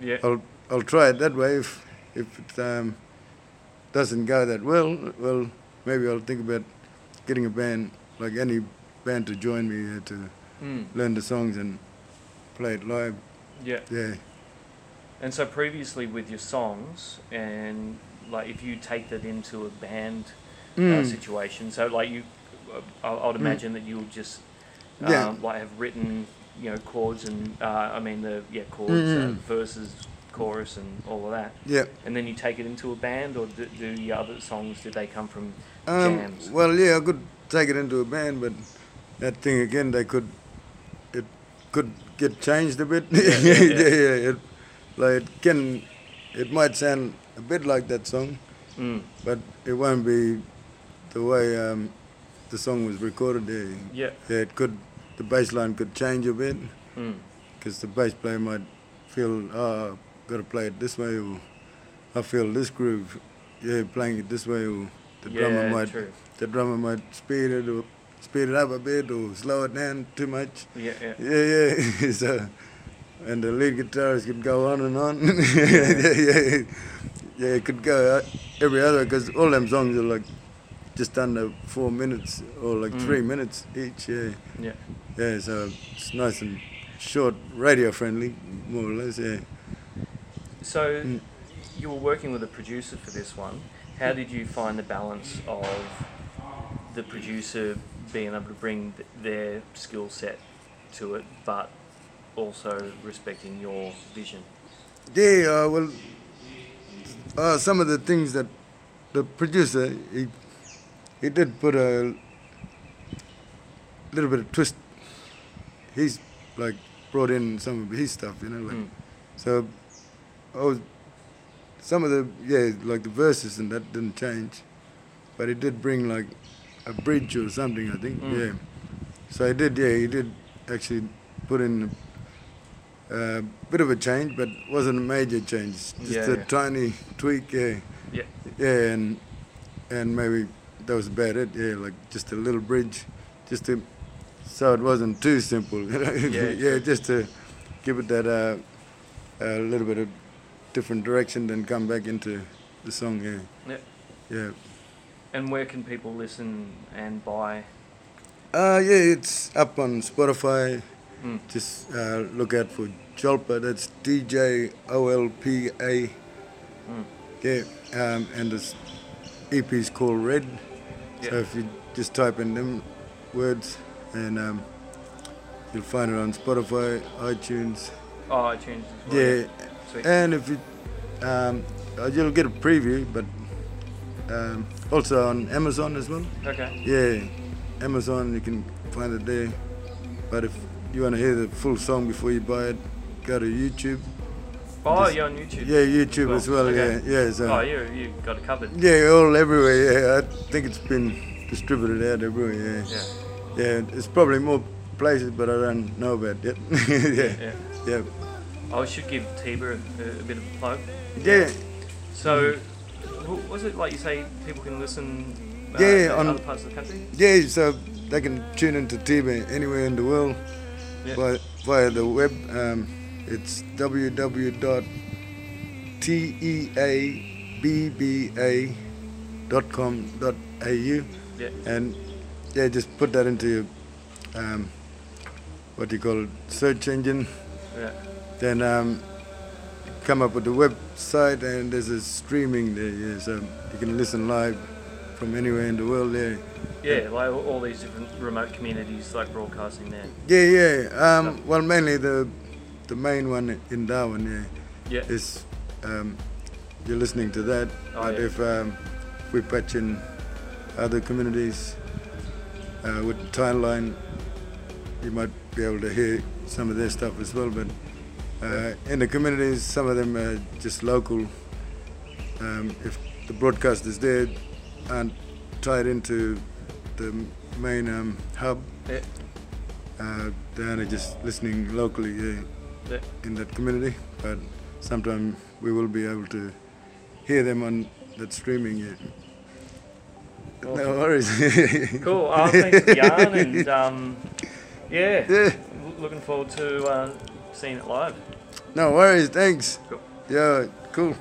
Yeah. I'll I'll try it that way. If if it um, doesn't go that well, well, maybe I'll think about getting a band like any band to join me to Mm. learn the songs and play it live. Yeah. Yeah, And so previously with your songs and like if you take that into a band uh, Mm. situation, so like you, uh, I, I would Mm. imagine that you'll just um, Yeah. like have written you know chords and uh, I mean the yeah chords, uh, Mm. verses, chorus, and all of that, yeah. and then you take it into a band, or do, do your other songs did they come from Um, jams? well, yeah, I could take it into a band, but that thing again, they could, it could get changed a bit. Yeah, yeah, yeah, yeah, yeah. It, like it can, it might sound a bit like that song, Mm. but it won't be the way um, the song was recorded. There. Yeah. Yeah, it could, the bass line could change a bit Mm. because the bass player might feel, oh, got to play it this way, or I feel this groove, yeah, playing it this way, or the yeah, drummer might true. the drummer might speed it or speed it up a bit or slow it down too much. Yeah, yeah. Yeah, yeah. so, and the lead guitarist could go on and on. yeah, yeah, yeah. yeah, It could go every other because all them songs are like just under four minutes or like Mm. three minutes each. Yeah, Yeah. Yeah. So it's nice and short, radio friendly, more or less. Yeah. So Mm. you were working with a producer for this one. How did you find the balance of the producer being able to bring th- their skill set to it, but also respecting your vision? Yeah, uh, well, uh, some of the things that the producer he he did put a little bit of twist. He's like brought in some of his stuff, you know, like Mm. so. I was some of the yeah, like the verses and that didn't change, but he did bring like a bridge or something, I think. Mm. Yeah. So he did, yeah, he did actually put in a bit of a change, but wasn't a major change. Just Yeah, a yeah. tiny tweak, yeah. Yeah. Yeah, and and maybe that was about it. Yeah, like just a little bridge, just to so it wasn't too simple. Yeah, yeah, just to give it that uh, a little bit of different direction, then come back into the song. Yeah, Yeah. yeah. And where can people listen and buy? Uh, yeah, it's up on Spotify. Mm. Just uh, look out for Djolpa. That's D J O L P A. Mm. Yeah, um, and this EP is called Red. So if you just type in them words, and um, you'll find it on Spotify, iTunes. Oh, iTunes as well. Yeah, Sweet. and if you, um, uh, you'll get a preview, but um, also on Amazon as well. Okay. Yeah, Amazon, you can find it there. But if you want to hear the full song before you buy it, go to YouTube. Oh, Just- you're on YouTube. Yeah, YouTube as well. Okay. Yeah, yeah. So Oh, you you got it covered. yeah, all everywhere. Yeah, I think it's been distributed out everywhere. Yeah, Yeah. Yeah. It's probably more places, but I don't know about yet. yeah, Yeah. yeah, I should give TEABBA a, a bit of a plug. yeah. So, w- was it like you say people can listen? Uh, Yeah, in on- other parts of the country. Yeah, so they can tune into TEABBA anywhere in the world. Yeah. via, via the web. Um, it's www.teabba.com.au Yeah. and yeah, just put that into your um, what do you call it, search engine. Yeah. Then um, come up with the website and there's a streaming there, yeah, so you can listen live from anywhere in the world there. Yeah, like all- all these different remote communities like broadcasting there. Yeah, yeah. Um, well, mainly the the main one in Darwin, yeah, Yeah. is um, you're listening to that. Oh, but yeah. if um, we patch in other communities uh, with Timeline, you might be able to hear some of their stuff as well. But uh, in the communities, some of them are just local. Um, if the broadcasters there aren't tied into the main um, hub, Yeah. uh, they're only just listening locally yeah, Yeah. in that community. But sometimes we will be able to hear them on that streaming. Yeah. No worries. Cool. Oh, thanks for the yarn and um, yeah, Yeah. looking forward to uh, seeing it live. No worries. Thanks. Cool. Yeah. Cool.